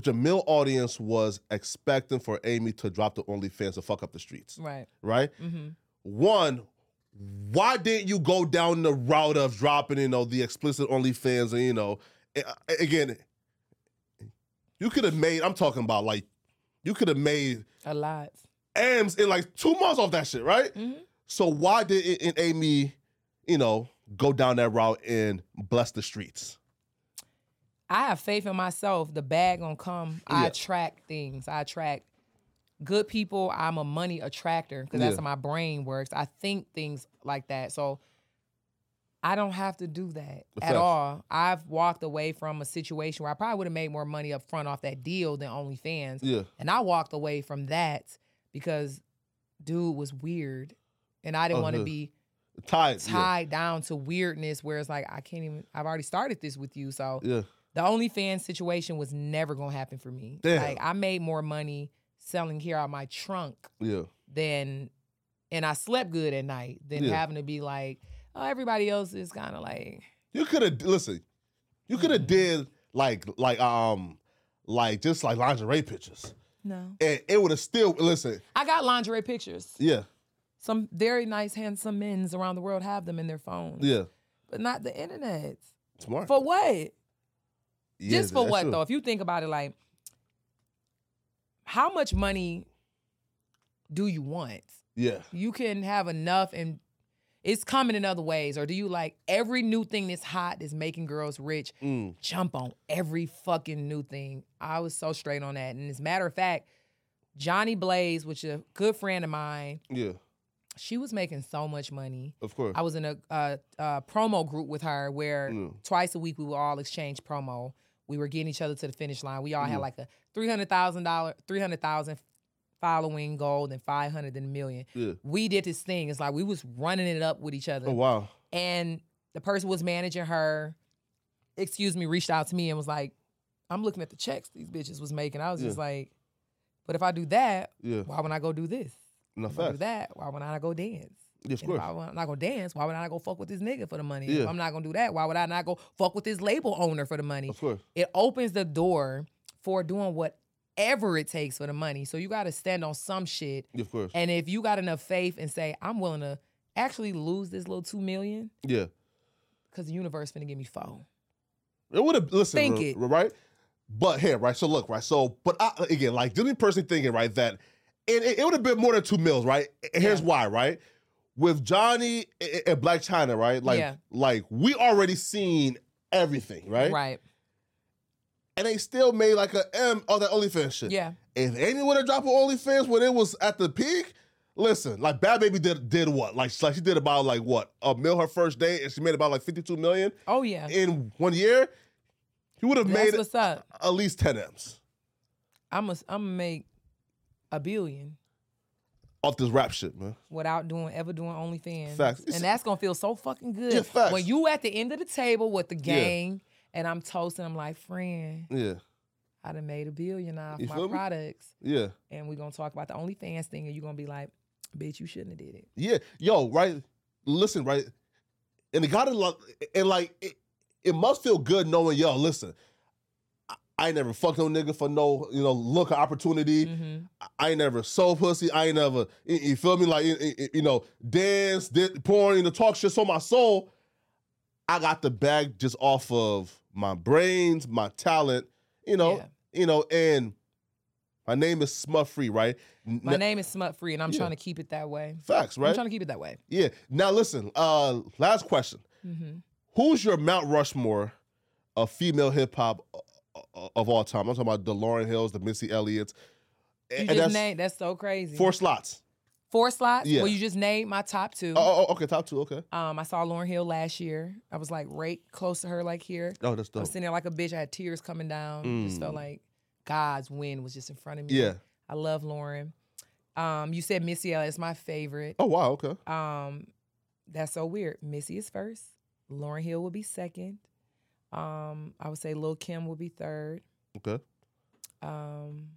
Which a male audience was expecting for Amy to drop the OnlyFans to fuck up the streets, Right. right? Mm-hmm. One, why didn't you go down the route of dropping, you know, the explicit OnlyFans and you know, again, you could have made. I'm talking about like, you could have made A lot. M's in like two months off that shit, right? Mhm. So why didn't Amy, you know, go down that route and bless the streets? I have faith in myself. The bag gonna come. I attract things. I attract good people. I'm a money attractor because that's how my brain works. I think things like that. So I don't have to do that at Facts. all. I've walked away from a situation where I probably would have made more money up front off that deal than OnlyFans. Yeah, And I walked away from that because dude was weird. And I didn't Oh, want to yeah. be tied. yeah. tied down to weirdness where it's like I can't even I've already started this with you. So Yeah, the OnlyFans situation was never gonna happen for me. Damn. Like I made more money selling here out my trunk yeah, than and I slept good at night than Yeah. having to be like, oh, everybody else is kind of like You could have listen. You could have did like like um like just like lingerie pictures, no. and it would have still listen. I got lingerie pictures. Yeah, Some very nice, handsome men's around the world have them in their phones. yeah, But not the internet. smart. For what? Yeah, Just for what true. though? If you think about it, like, how much money do you want? Yeah, You can have enough and it's coming in other ways. Or do you like every new thing that's hot that's making girls rich? mm, Jump on every fucking new thing. I was so straight on that. And as a matter of fact, Jhonni Blaze, which is a good friend of mine, yeah, she was making so much money. of course. I was in a, uh uh promo group with her where Mm. twice a week we would all exchange promo. We were getting each other to the finish line. We all had like a three hundred thousand dollar, three hundred thousand following goal, then five hundred, then a million. yeah. We did this thing. It's like we was running it up with each other, Oh wow. and the person was managing her. Excuse me, reached out to me and was like, "I'm looking at the checks these bitches was making." I was just like, "But if I do that, Yeah. why would I go do this? No If I do that, why would I not go dance?" Yeah, of And course. if I'm not gonna dance, why would I not go fuck with this nigga for the money? Yeah. If I'm not gonna do that, why would I not go fuck with this label owner for the money? Of course. It opens the door for doing whatever it takes for the money. So you gotta stand on some shit. Yeah, of course. And if you got enough faith and say, I'm willing to actually lose this little two million, Yeah. because the universe finna give me four. It would have listen, Think r- it. right? But here, right? So look, right? So, but I, again, like Disney personally thinking, right, that it, it, would have been more than two mils, right? Here's Yeah. why, right? With Jhonni and Blac Chyna, right? Like, Yeah. like we already seen everything, right? Right. And they still made like a M on that OnlyFans shit. Yeah. If Amy would have dropped on OnlyFans when it was at the peak, listen, like Bhad Bhabie did did what? Like, like she did about like what a mil her first day, and she made about like fifty two million Oh yeah. in one year. He would have made what's up. at least ten m's I'm gonna I'm gonna make a billion off this rap shit, man. without doing ever doing OnlyFans. Facts. It's- And that's gonna feel so fucking good. Yeah, facts. When you at the end of the table with the gang and I'm toasting, I'm like, friend, Yeah, I done made a billion off You my me? products. yeah, And we're gonna talk about the OnlyFans thing, and you're gonna be like, bitch, you shouldn't have did it. yeah. Yo, right? Listen, right? And it gotta and like, it, it must feel good knowing, yo, listen. I- never fucked no nigga for no, you know, look or opportunity. hmm I ain't never sold pussy. I ain't never, you, you feel me? Like, you, know, dance, did, porn, you know, talk shit. So my soul, I got the bag just off of my brains, my talent, you know, Yeah. you know, and my name is Smut Free, right? N- My name is Smut Free, and I'm Yeah. trying to keep it that way. Facts, I'm right? trying to keep it that way. yeah. Now listen, uh, last question. hmm Who's your Mount Rushmore of female hip hop of all time. I'm talking about the Lauryn Hills, the Missy Elliott's. You just that's named that's so crazy. four slots. Four slots. Yeah. Well, you just named my top two. Oh, oh, okay, top two. Okay. Um, I saw Lauryn Hill last year. I was like right close to her, like here. Oh, that's dope. I was sitting there like a bitch. I had tears coming down. Just felt Mm. like God's wind was just in front of me. Yeah. I love Lauryn. Um, you said Missy Elliott is my favorite. Oh wow. Okay. Um, that's so weird. Missy is first. Lauryn Hill will be second. Um, I would say Lil Kim will be third. Okay. Um,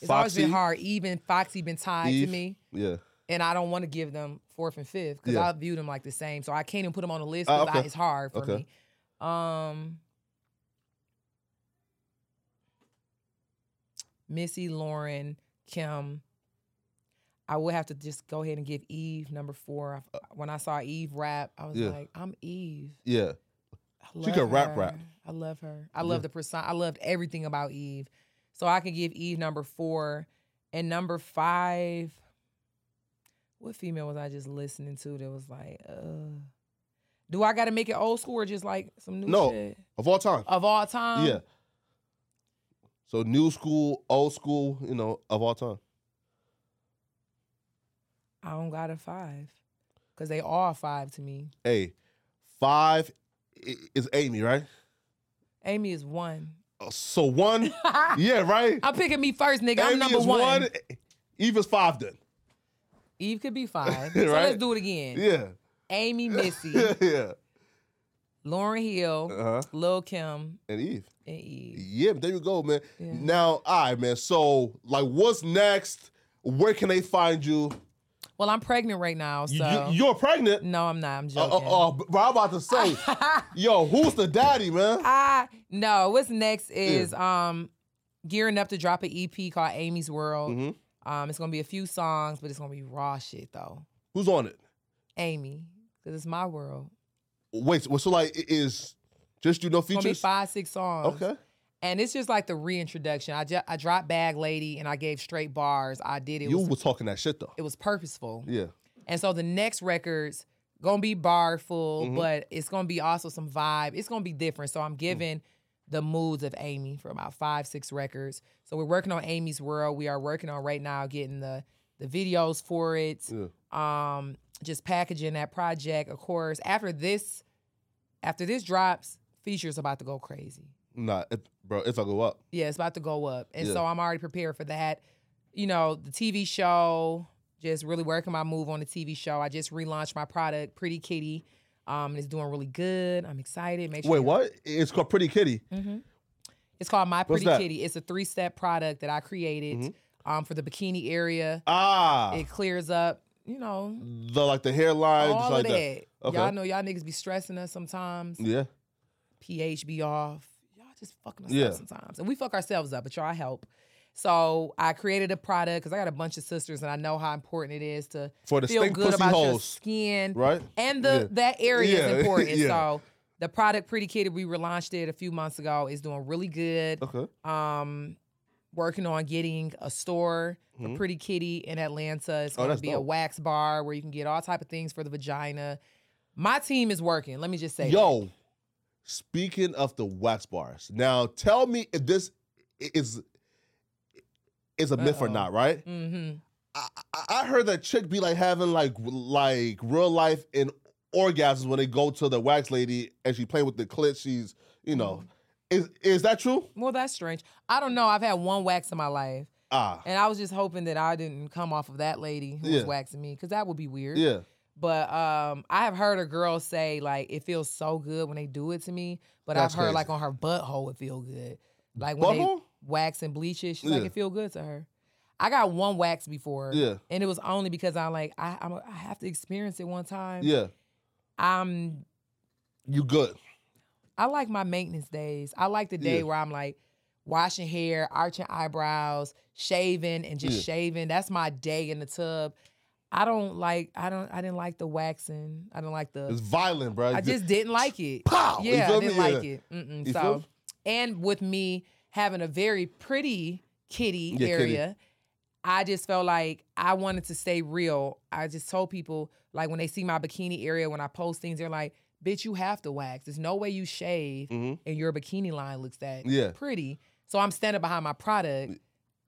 it's always been hard. Even Foxy been tied Eve? to me, Yeah. and I don't want to give them fourth and fifth because Yeah. I view them like the same. So I can't even put them on the list Ah, because okay. it's hard for Okay. me. Um, Missy, Lauryn, Kim. I would have to just go ahead and give Eve number four. When I saw Eve rap, I was Uh, Yeah. like, I'm Eve. Yeah. I She can rap, her. rap. I love her. I love the persona. I loved everything about Eve. So I could give Eve number four. And number five, what female was I just listening to that was like, uh, do I got to make it old school or just like some new No. shit? Of all time. Of all time? yeah. So new school, old school, you know, of all time. I don't got a five. Because they are five to me. Hey, five is Amy, right? Amy is one. Uh, So one, yeah, right. I'm picking me first, nigga. I'm number is one. Eve is five then. Eve could be five. So Right? let's do it again. Yeah. Amy, Missy, yeah. Lauryn Hill, Uh-huh. Lil Kim, And Eve. and Eve. Yeah, there you go, man. Yeah. Now, all right, man. So, like, what's next? Where can they find you? Well, I'm pregnant right now, so You, are pregnant. no, I'm not. I'm joking. oh, oh, bro, I'm about to say, yo, who's the daddy, man? I no. What's next is um gearing up to drop an EP called Amy's World. Mhm. Um, it's gonna be a few songs, but it's gonna be raw shit though. Who's on it? Amy, because it's my world. Wait, so, so like, is just you no It's gonna be features? five, six songs. Okay. And it's just like the reintroduction. I just I dropped Bag Lady and I gave straight bars. I did it. you was, was talking that shit though. it was purposeful. Yeah. And so the next record's gonna be bar full, Mhm. but it's gonna be also some vibe. It's gonna be different. So Mm. I'm giving the moods of Amy for about five, six records. So we're working on Amy's World. We are working on right now getting the the videos for it. Yeah. Um, just packaging that project. Of course, after this, after this drops, features about to go crazy. Nah, it, bro, if I go up. Yeah, it's about to go up. And Yeah. so I'm already prepared for that. You know, the TV show, just really working my move on the TV show. I just relaunched my product, Pretty Kitty. Um, and it's doing really good. I'm excited. Make sure Wait, what? It's called Pretty Kitty. It's called My Pretty? Kitty. It's a three step product that I created um, for the bikini area. Ah, It clears up, you know, the like the hairline, all like of that. that. Okay. Y'all know y'all niggas be stressing us sometimes. Yeah. pH be off. Just fucking us Yeah. up sometimes. And we fuck ourselves up, but y'all help. So I created a product because I got a bunch of sisters and I know how important it is to For the feel good about your skin. right? And the Yeah. that area Yeah, is important. yeah. So the product Pretty Kitty, we relaunched it a few months ago, is doing really good. Okay. Um working on getting a store for Mhm. Pretty Kitty in Atlanta. It's Oh, gonna that's be a wax bar where you can get all type of things for the vagina. My team is working. Let me just say that. Speaking of the wax bars, now tell me if this is is a myth or not, right? Mm-hmm. I, I- heard that chick be like having like like real life and orgasms when they go to the wax lady and she play with the clit. She's you know, is is that true? Well, that's strange. I don't know. I've had one wax in my life, Ah, and I was just hoping that I didn't come off of that lady who Yeah. was waxing me, because that would be weird. yeah. But um, I have heard a girl say like it feels so good when they do it to me, but That's I've heard crazy. like on her butthole it feel good, like when Butthole? they wax and bleach it. She's like it feel good to her. I got one wax before, Yeah. and it was only because I'm like I I'm, I have to experience it one time. Yeah, I'm you good. I like my maintenance days. I like the day Yeah. where I'm like washing hair, arching eyebrows, shaving, and just Yeah. shaving. That's my day in the tub. I don't like. I don't. I didn't like the waxing. I didn't like the. It's violent, bro. I just didn't like it. Pow! You Yeah, I didn't Yeah. like it. Mm-mm. So, and with me having a very pretty kitty Yeah, kitty. area, I just felt like I wanted to stay real. I just told people like when they see my bikini area when I post things, they're like, bitch, you have to wax. There's no way you shave Mhm. and your bikini line looks that Yeah. pretty. So I'm standing behind my product,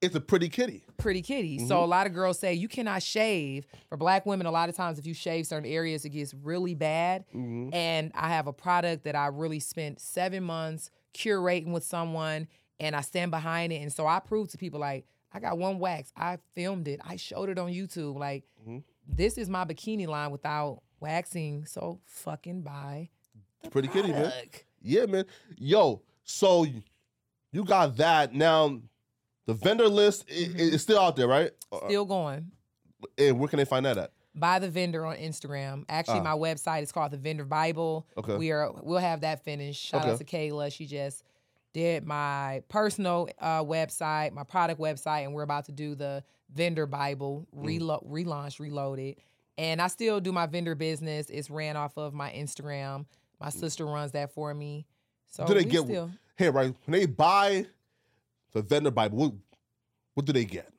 It's a pretty kitty. pretty kitty. Mm-hmm. So a lot of girls say you cannot shave. For black women, a lot of times if you shave certain areas, it gets really bad. Mm-hmm. And I have a product that I really spent seven months curating with someone and I stand behind it. And so I prove to people like, I got one wax. I filmed it. I showed it on YouTube. Like, Mm-hmm. this is my bikini line without waxing. So fucking buy Pretty kitty, man. Yeah, man. Yo, so you got that. Now, the vendor list Mm-hmm. is still out there, right? Uh, Still going. And where can they find that at? By the vendor on Instagram. Actually, Ah. my website is called the Vendor Bible. Okay. We are we'll have that finished. Shout out to Kayla. She just did my personal uh, website, my product website, and we're about to do the vendor Bible Mm. relo- relaunch, reloaded. And I still do my vendor business. It's ran off of my Instagram. My sister runs that for me. So Mm. do they get still here, right? When they buy the vendor Bible, what, what do they get?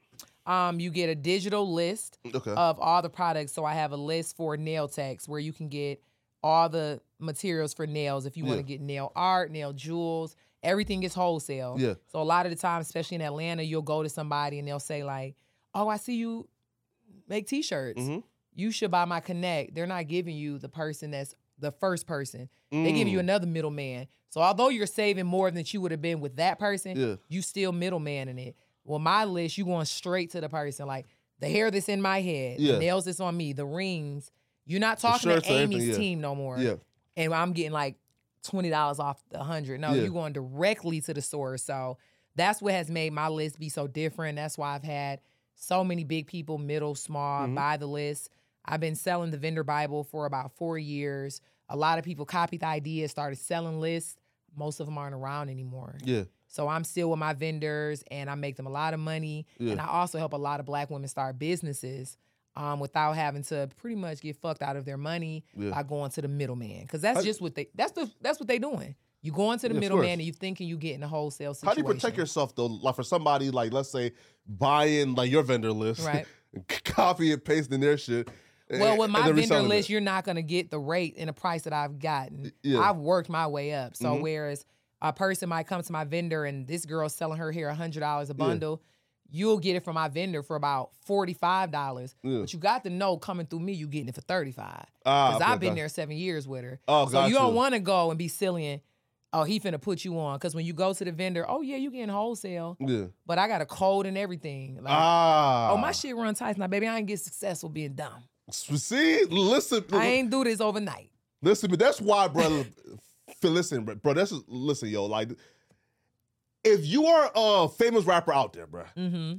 um you get a digital list Okay. of all the products. So I have a list for nail techs where you can get all the materials for nails if you want to get nail art, nail jewels. Everything is wholesale. Yeah. So a lot of the time, especially in Atlanta, you'll go to somebody and they'll say like, "Oh, I see you make T-shirts. Mhm. You should buy my Connect." They're not giving you the person that's the first person. They give Mm. you another middleman. So although you're saving more than you would have been with that person, Yeah. you still middleman in it. Well, my list, you going straight to the person. Like the hair that's in my head, Yeah. the nails that's on me, the rings. You're not talking to Amy's yeah. team no more. Yeah. And I'm getting like twenty dollars off the hundred. No, you're going directly to the source. So that's what has made my list be so different. That's why I've had so many big people, middle, small, Mm-hmm. buy the list. I've been selling the vendor Bible for about four years. A lot of people copied the idea, started selling lists. Most of them aren't around anymore. Yeah. So I'm still with my vendors and I make them a lot of money. Yeah. And I also help a lot of black women start businesses um, without having to pretty much get fucked out of their money Yeah. by going to the middleman. Cause that's How- just what they that's the that's what they doing. You going to the Yeah, middleman and you thinking you getting a wholesale How do you protect yourself though? Like for somebody, like let's say buying like your vendor list, Right. copy and pasting their shit. Well, with my vendor list, you're not gonna get the rate and the price that I've gotten. Yeah. I've worked my way up. So Mhm. whereas a person might come to my vendor and this girl's selling her hair hundred dollars a bundle, you'll get it from my vendor for about forty five dollars. Yeah. But you got to know coming through me, you're getting it for thirty five. Ah, Because okay, I've been there seven years with her. Oh, so got you don't want to go and be silly and oh he finna put you on. Because when you go to the vendor, oh yeah, you getting wholesale, Yeah. but I got a code and everything. Like, Ah. oh my shit run tight now, baby. I ain't get successful being dumb. See, listen, I ain't do this overnight. listen, but that's why, brother. Listen, bro. That's listen, yo. Like, if you are a famous rapper out there, bro, Mm-hmm.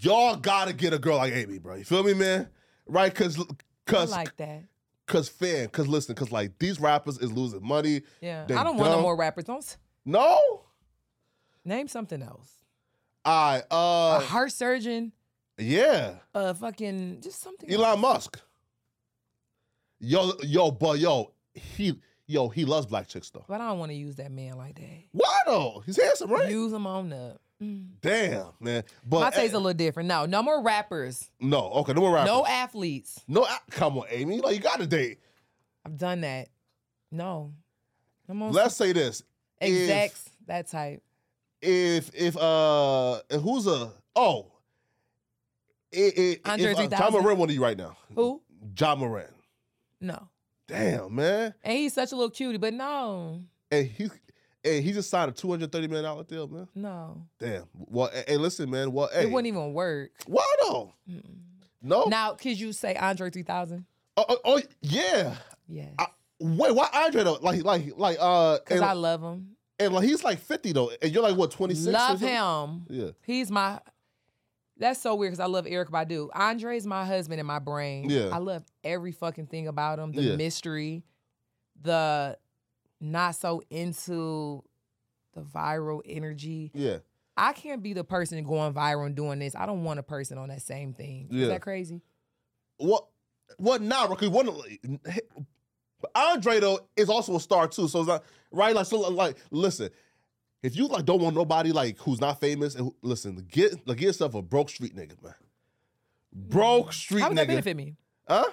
y'all gotta get a girl like Amy, bro. You feel me, man? Right? Cause, I cause, like that. cause, fan. Cause listen, cause like these rappers is losing money. Yeah. I don't want no more rappers. Don't No. name something else. I A uh heart surgeon, yeah. uh fucking just something. else. Elon Musk. Yo, yo, but yo, he yo, he loves black chicks though. But I don't want to use that man like that. Why though? He's handsome, right? Use him on up. Mm. Damn, man. But My taste eh, a little different. No, no more rappers. no, okay, no more rappers. No athletes. No, a- come on, Amy. Like you got to date. I've done that. No. Let's say this: if- that type. if if uh who's a oh, it, it, Andre if, uh, 3000? Ja Morant one of you right now. Who? Ja Morant. No. Damn, man. And he's such a little cutie, but no. And he and he just signed a two hundred thirty million dollar deal, man. No. Damn. Well, hey, listen, man. Well, hey, It wouldn't even work. why though? No. Now, could you say Andre 3000? Oh, oh, oh, yeah. Yes. I, wait, why Andre though? Like, like, like, uh, Because I love him. and like he's like fifty though, and you're like what twenty six? Love him. Yeah. He's my. That's so weird because I love Erykah Badu. Andre's my husband in my brain. Yeah. I love every fucking thing about him. The Yeah. mystery, the not so into the viral energy. Yeah. I can't be the person going viral and doing this. I don't want a person on that same thing. Yeah. Is that crazy? What? What now? Because one, Andre though is also a star too. So it's not right. Like so, like listen, if you like don't want nobody like who's not famous, and who, listen, get like get yourself a broke street nigga, man. Broke street nigga. How would that nigga, benefit me? huh?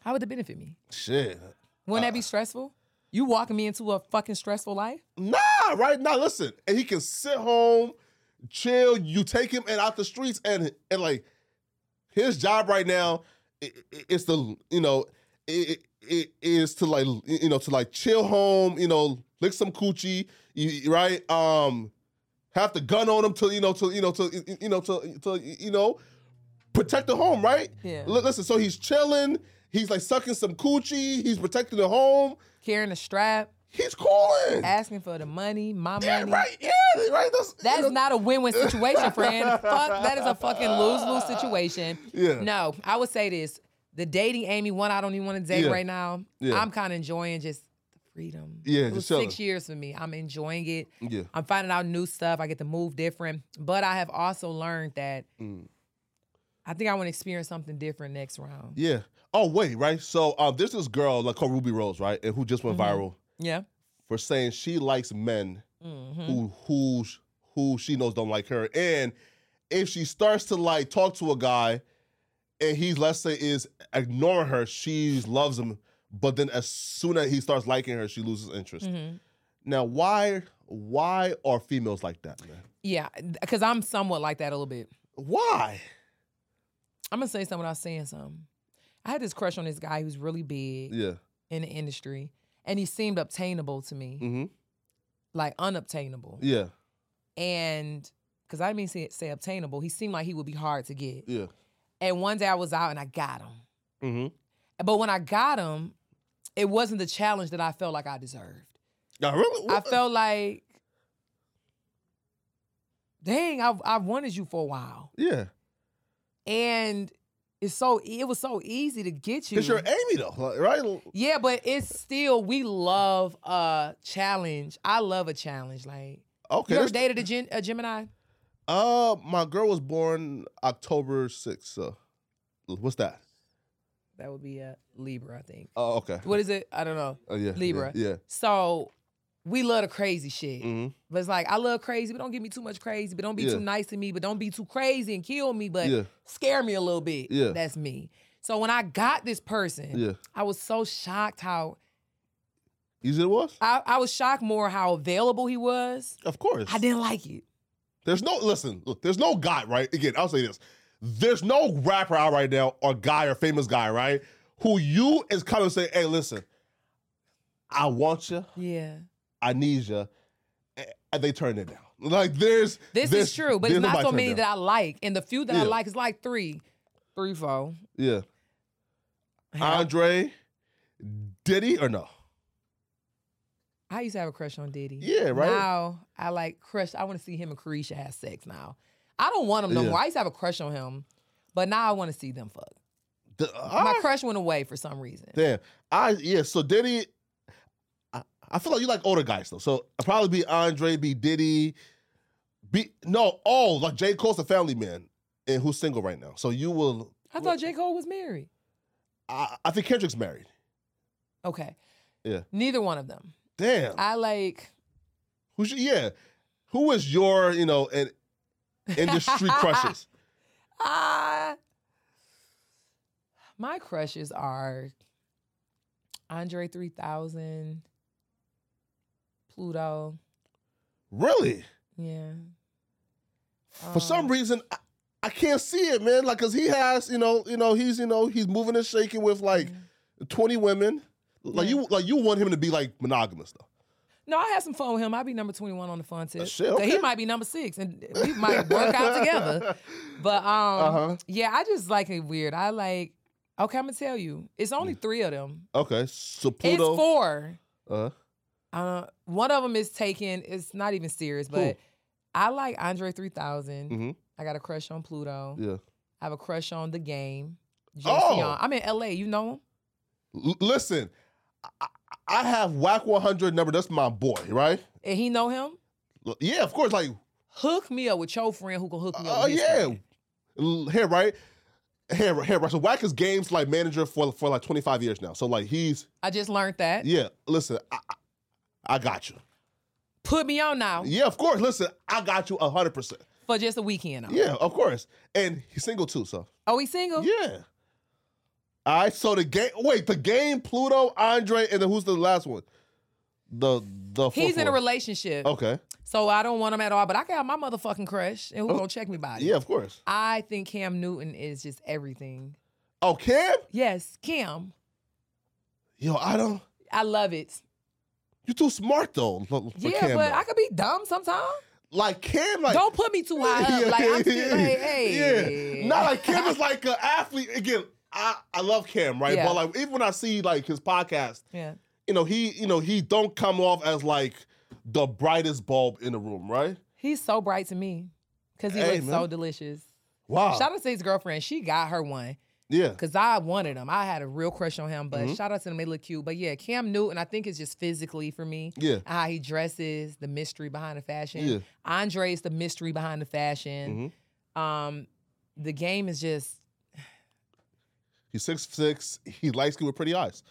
How would that benefit me? Shit. Wouldn't Uh, that be stressful? You walking me into a fucking stressful life? Nah, right now, listen, and he can sit home, chill. You take him and out the streets, and and like his job right now i- i- is to you know it, it is to like you know to like chill home, you know, lick some coochie, you- right? Um, have the gun on him to you know to you know to you know to to you know protect the home, right? Yeah. Li- Listen, so he's chilling. He's like sucking some coochie. He's protecting the home. Carrying a strap, He's calling. asking for the money, my Yeah, money. right. Yeah, right. That's, That you know. not a win-win situation, friend. Fuck, that is a fucking lose-lose situation. Yeah. No, I would say this: the dating Amy one, I don't even want to date Yeah. right now. Yeah. I'm kind of enjoying just the freedom. Yeah, it was six years for me. I'm enjoying it. Yeah. I'm finding out new stuff. I get to move different, but I have also learned that Mm. I think I want to experience something different next round. Yeah. Oh wait, right. So um, there's this girl like called Ruby Rose, right, and who just went Mm-hmm. viral Yeah. for saying she likes men Mm-hmm. who who who she knows don't like her, and if she starts to like talk to a guy, and he's let's say is ignoring her, she loves him, but then as soon as he starts liking her, she loses interest. Mm-hmm. Now, why why are females like that, man? Yeah, because I'm somewhat like that a little bit. Why? I'm gonna say something without saying something. I had this crush on this guy who's really big Yeah. in the industry, and he seemed obtainable to me, Mm-hmm. like unobtainable. Yeah. And because I didn't mean say, say obtainable, he seemed like he would be hard to get. Yeah. And one day I was out and I got him. Mm-hmm. But when I got him, it wasn't the challenge that I felt like I deserved. Now, really? I felt like, dang, I've, I've wanted you for a while. Yeah. And it's so it was so easy to get you. Because you're Amy, though, right? Yeah, but it's still we love a challenge. I love a challenge. Like Okay. you ever dated a, Gen, a Gemini? Uh, my girl was born October 6th. So, what's that? That would be a Libra, I think. Oh, okay. What is it? I don't know. Oh, yeah. Libra. Yeah. So we love the crazy shit. yeah. hmm But it's like I love crazy, but don't give me too much crazy. But don't be Yeah. too nice to me. But don't be too crazy and kill me. But Yeah. scare me a little bit. Yeah. That's me. So when I got this person, Yeah. I was so shocked how Easy it was? I, I was shocked more how available he was. Of course. I didn't like it. There's no, listen, look, there's no guy, right? Again, I'll say this. There's no rapper out right now, or guy or famous guy, right? Who you is kind of saying, hey, listen, I want you, Yeah. I need you, and they turn it down. Like, there's. This there's- is true, but it's not so many down. that I like. And the few that I like is like three. Three. Yeah. Hell, Andre, Diddy, or no? I used to have a crush on Diddy. Yeah, right? Now I like crush. I want to see him and Caresha have sex now. I don't want them no Yeah. more. I used to have a crush on him, but now I want to see them fuck. The- My crush went away for some reason. Damn. I yeah, so Diddy I, I feel like you like older guys though. So I'll probably be Andre, be Diddy, be no, oh, like J. Cole's a family man and who's single right now. So you will I thought J. Cole was married. I, I think Kendrick's married. Okay. Yeah. Neither one of them. Damn. I like. Who's your, yeah. Who is your, you know, in, industry crushes? Ah. My crushes are Andre 3000, Pluto. Really? Yeah. For some Um, reason I, I can't see it, man. Like, cause he has, you know, you know, he's, you know, he's moving and shaking with like 20 women. Like Yeah. you like you want him to be like monogamous though. No, I had some fun with him. I'd be number 21 on the fun tip. shit, So he might be number six and we might work out together. But um Uh-huh. yeah, I just like it weird. I like okay, I'm gonna tell you. It's only three of them. Okay, so Pluto. It's four. Uh-huh. Uh, one of them is taken. It's not even serious, but I like Andre 3000. Mhm. I got a crush on Pluto. yeah. I have a crush on the game. Oh. Jason. I'm in LA. You know him? L- listen, I, I have Wack 100 number. That's my boy, right? And he know him. Yeah, of course. Like, Hook me up with your friend who can hook me up. oh his yeah, friend. Here, right? Here, here, right. So Whack is games like manager for for like 25 years now. So like he's I just learned that. yeah. Listen, I, I, got you. Put me on now Yeah, of course. Listen, I got you 100. percent for just a weekend. Now. Yeah, of course. And he's single too. So Oh, he's single? yeah. All right. So the game. Wait, the game. Pluto, Andre, and then who's the last one? the the He's in a relationship. Okay. so I don't want him at all. But I can have my motherfucking crush, and who oh, gonna check me by it? Oh. Yeah, of course. I think Cam Newton is just everything. Oh, Cam? Yes, Cam. Yo, I don't. I love it. You're too smart though. For Yeah, Cam, but though. I could be dumb sometimes. like Cam, like Don't put me too high up. Like I'm still like, hey. Yeah. Not like Cam is like an athlete. Again, I, I love Cam, right? Yeah. But like even when I see like his podcast, Yeah. you know, he, you know, he don't come off as like the brightest bulb in the room, right? He's so bright to me. Cause he Hey, looks man. so delicious. Wow. Shout out to his girlfriend. She got her one. yeah. Cause I wanted him. I had a real crush on him, Mm-hmm. but shout out to them. They look cute. But yeah, Cam Newton, I think it's just physically for me. Yeah. How he dresses, the mystery behind the fashion. Yeah. Andre's the mystery behind the fashion. Mm-hmm. Um, the game is just He's six six. He likes skin with pretty eyes.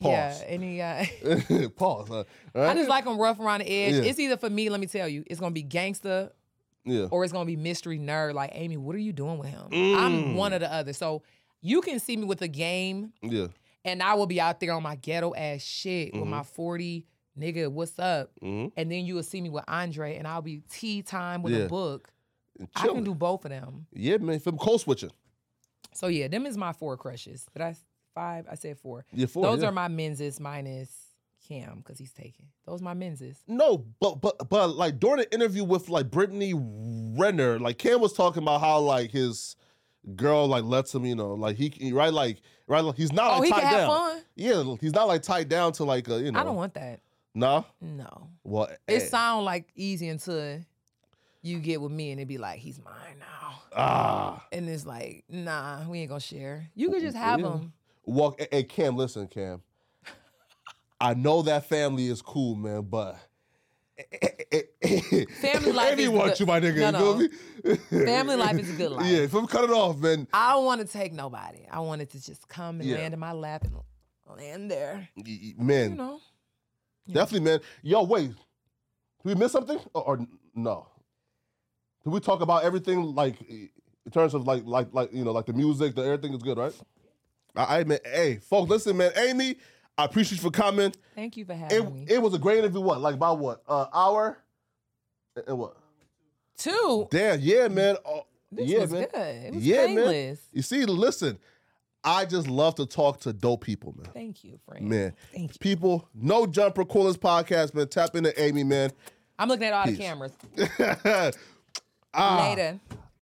yeah. Pause. And he, uh, Pause. huh? All I just like him rough around the edge. Yeah. It's either for me. Let me tell you, it's gonna be gangster yeah. or it's gonna be mystery nerd. Like Amy, what are you doing with him? Mm. I'm one or the other. So you can see me with a game, Yeah. and I will be out there on my ghetto ass shit with my 40 nigga. What's up? Mhm. And then you will see me with Andre, and I'll be tea time with Yeah. a book. I can do both of them. Yeah, man. Film code switching. So yeah, them is my four crushes. Did I five? I said four. Yeah, four. Those yeah. are my menses minus Cam because he's taken. Those my menses. No, but but but like during the interview with like Brittany Renner, like Cam was talking about how like his girl like lets him, you know, like he right like right like he's not Oh, like he tied down. fun. Yeah, he's not like tied down to like a you know. I don't want that. Nah. No. Well, It eh, sound like easy until you get with me and it'd be like, he's mine now. ah. And it's like, nah, we ain't gonna share. You could just have Yeah. them. Well, hey, Cam, listen, Cam. I know that family is cool, man, but Family life Amy is good. you, my nigga. No, you no. Family life is a good life. Yeah, if I'm cutting off, man. I don't want to take nobody. I want it to just come and Yeah. land in my lap and land there. Man, You know? definitely, man. Yo, wait. Did we miss something or, or no? Did we talk about everything like in terms of like like like you know like the music, the everything is good, right? I, I man, hey, folks, listen, man. Amy, I appreciate you for coming. Thank you for having It me. it was a great interview. What like about what uh, hour? And- and what? Two. Damn, yeah, man. Oh, This yeah, was man. good. It was yeah, painless. man. You see, listen, I just love to talk to dope people, man. Thank you, friend. Man, Thank you. people, no jumper coolest podcast, man. Tap into Amy, man. I'm looking at all Peace. the cameras. Ah. Later.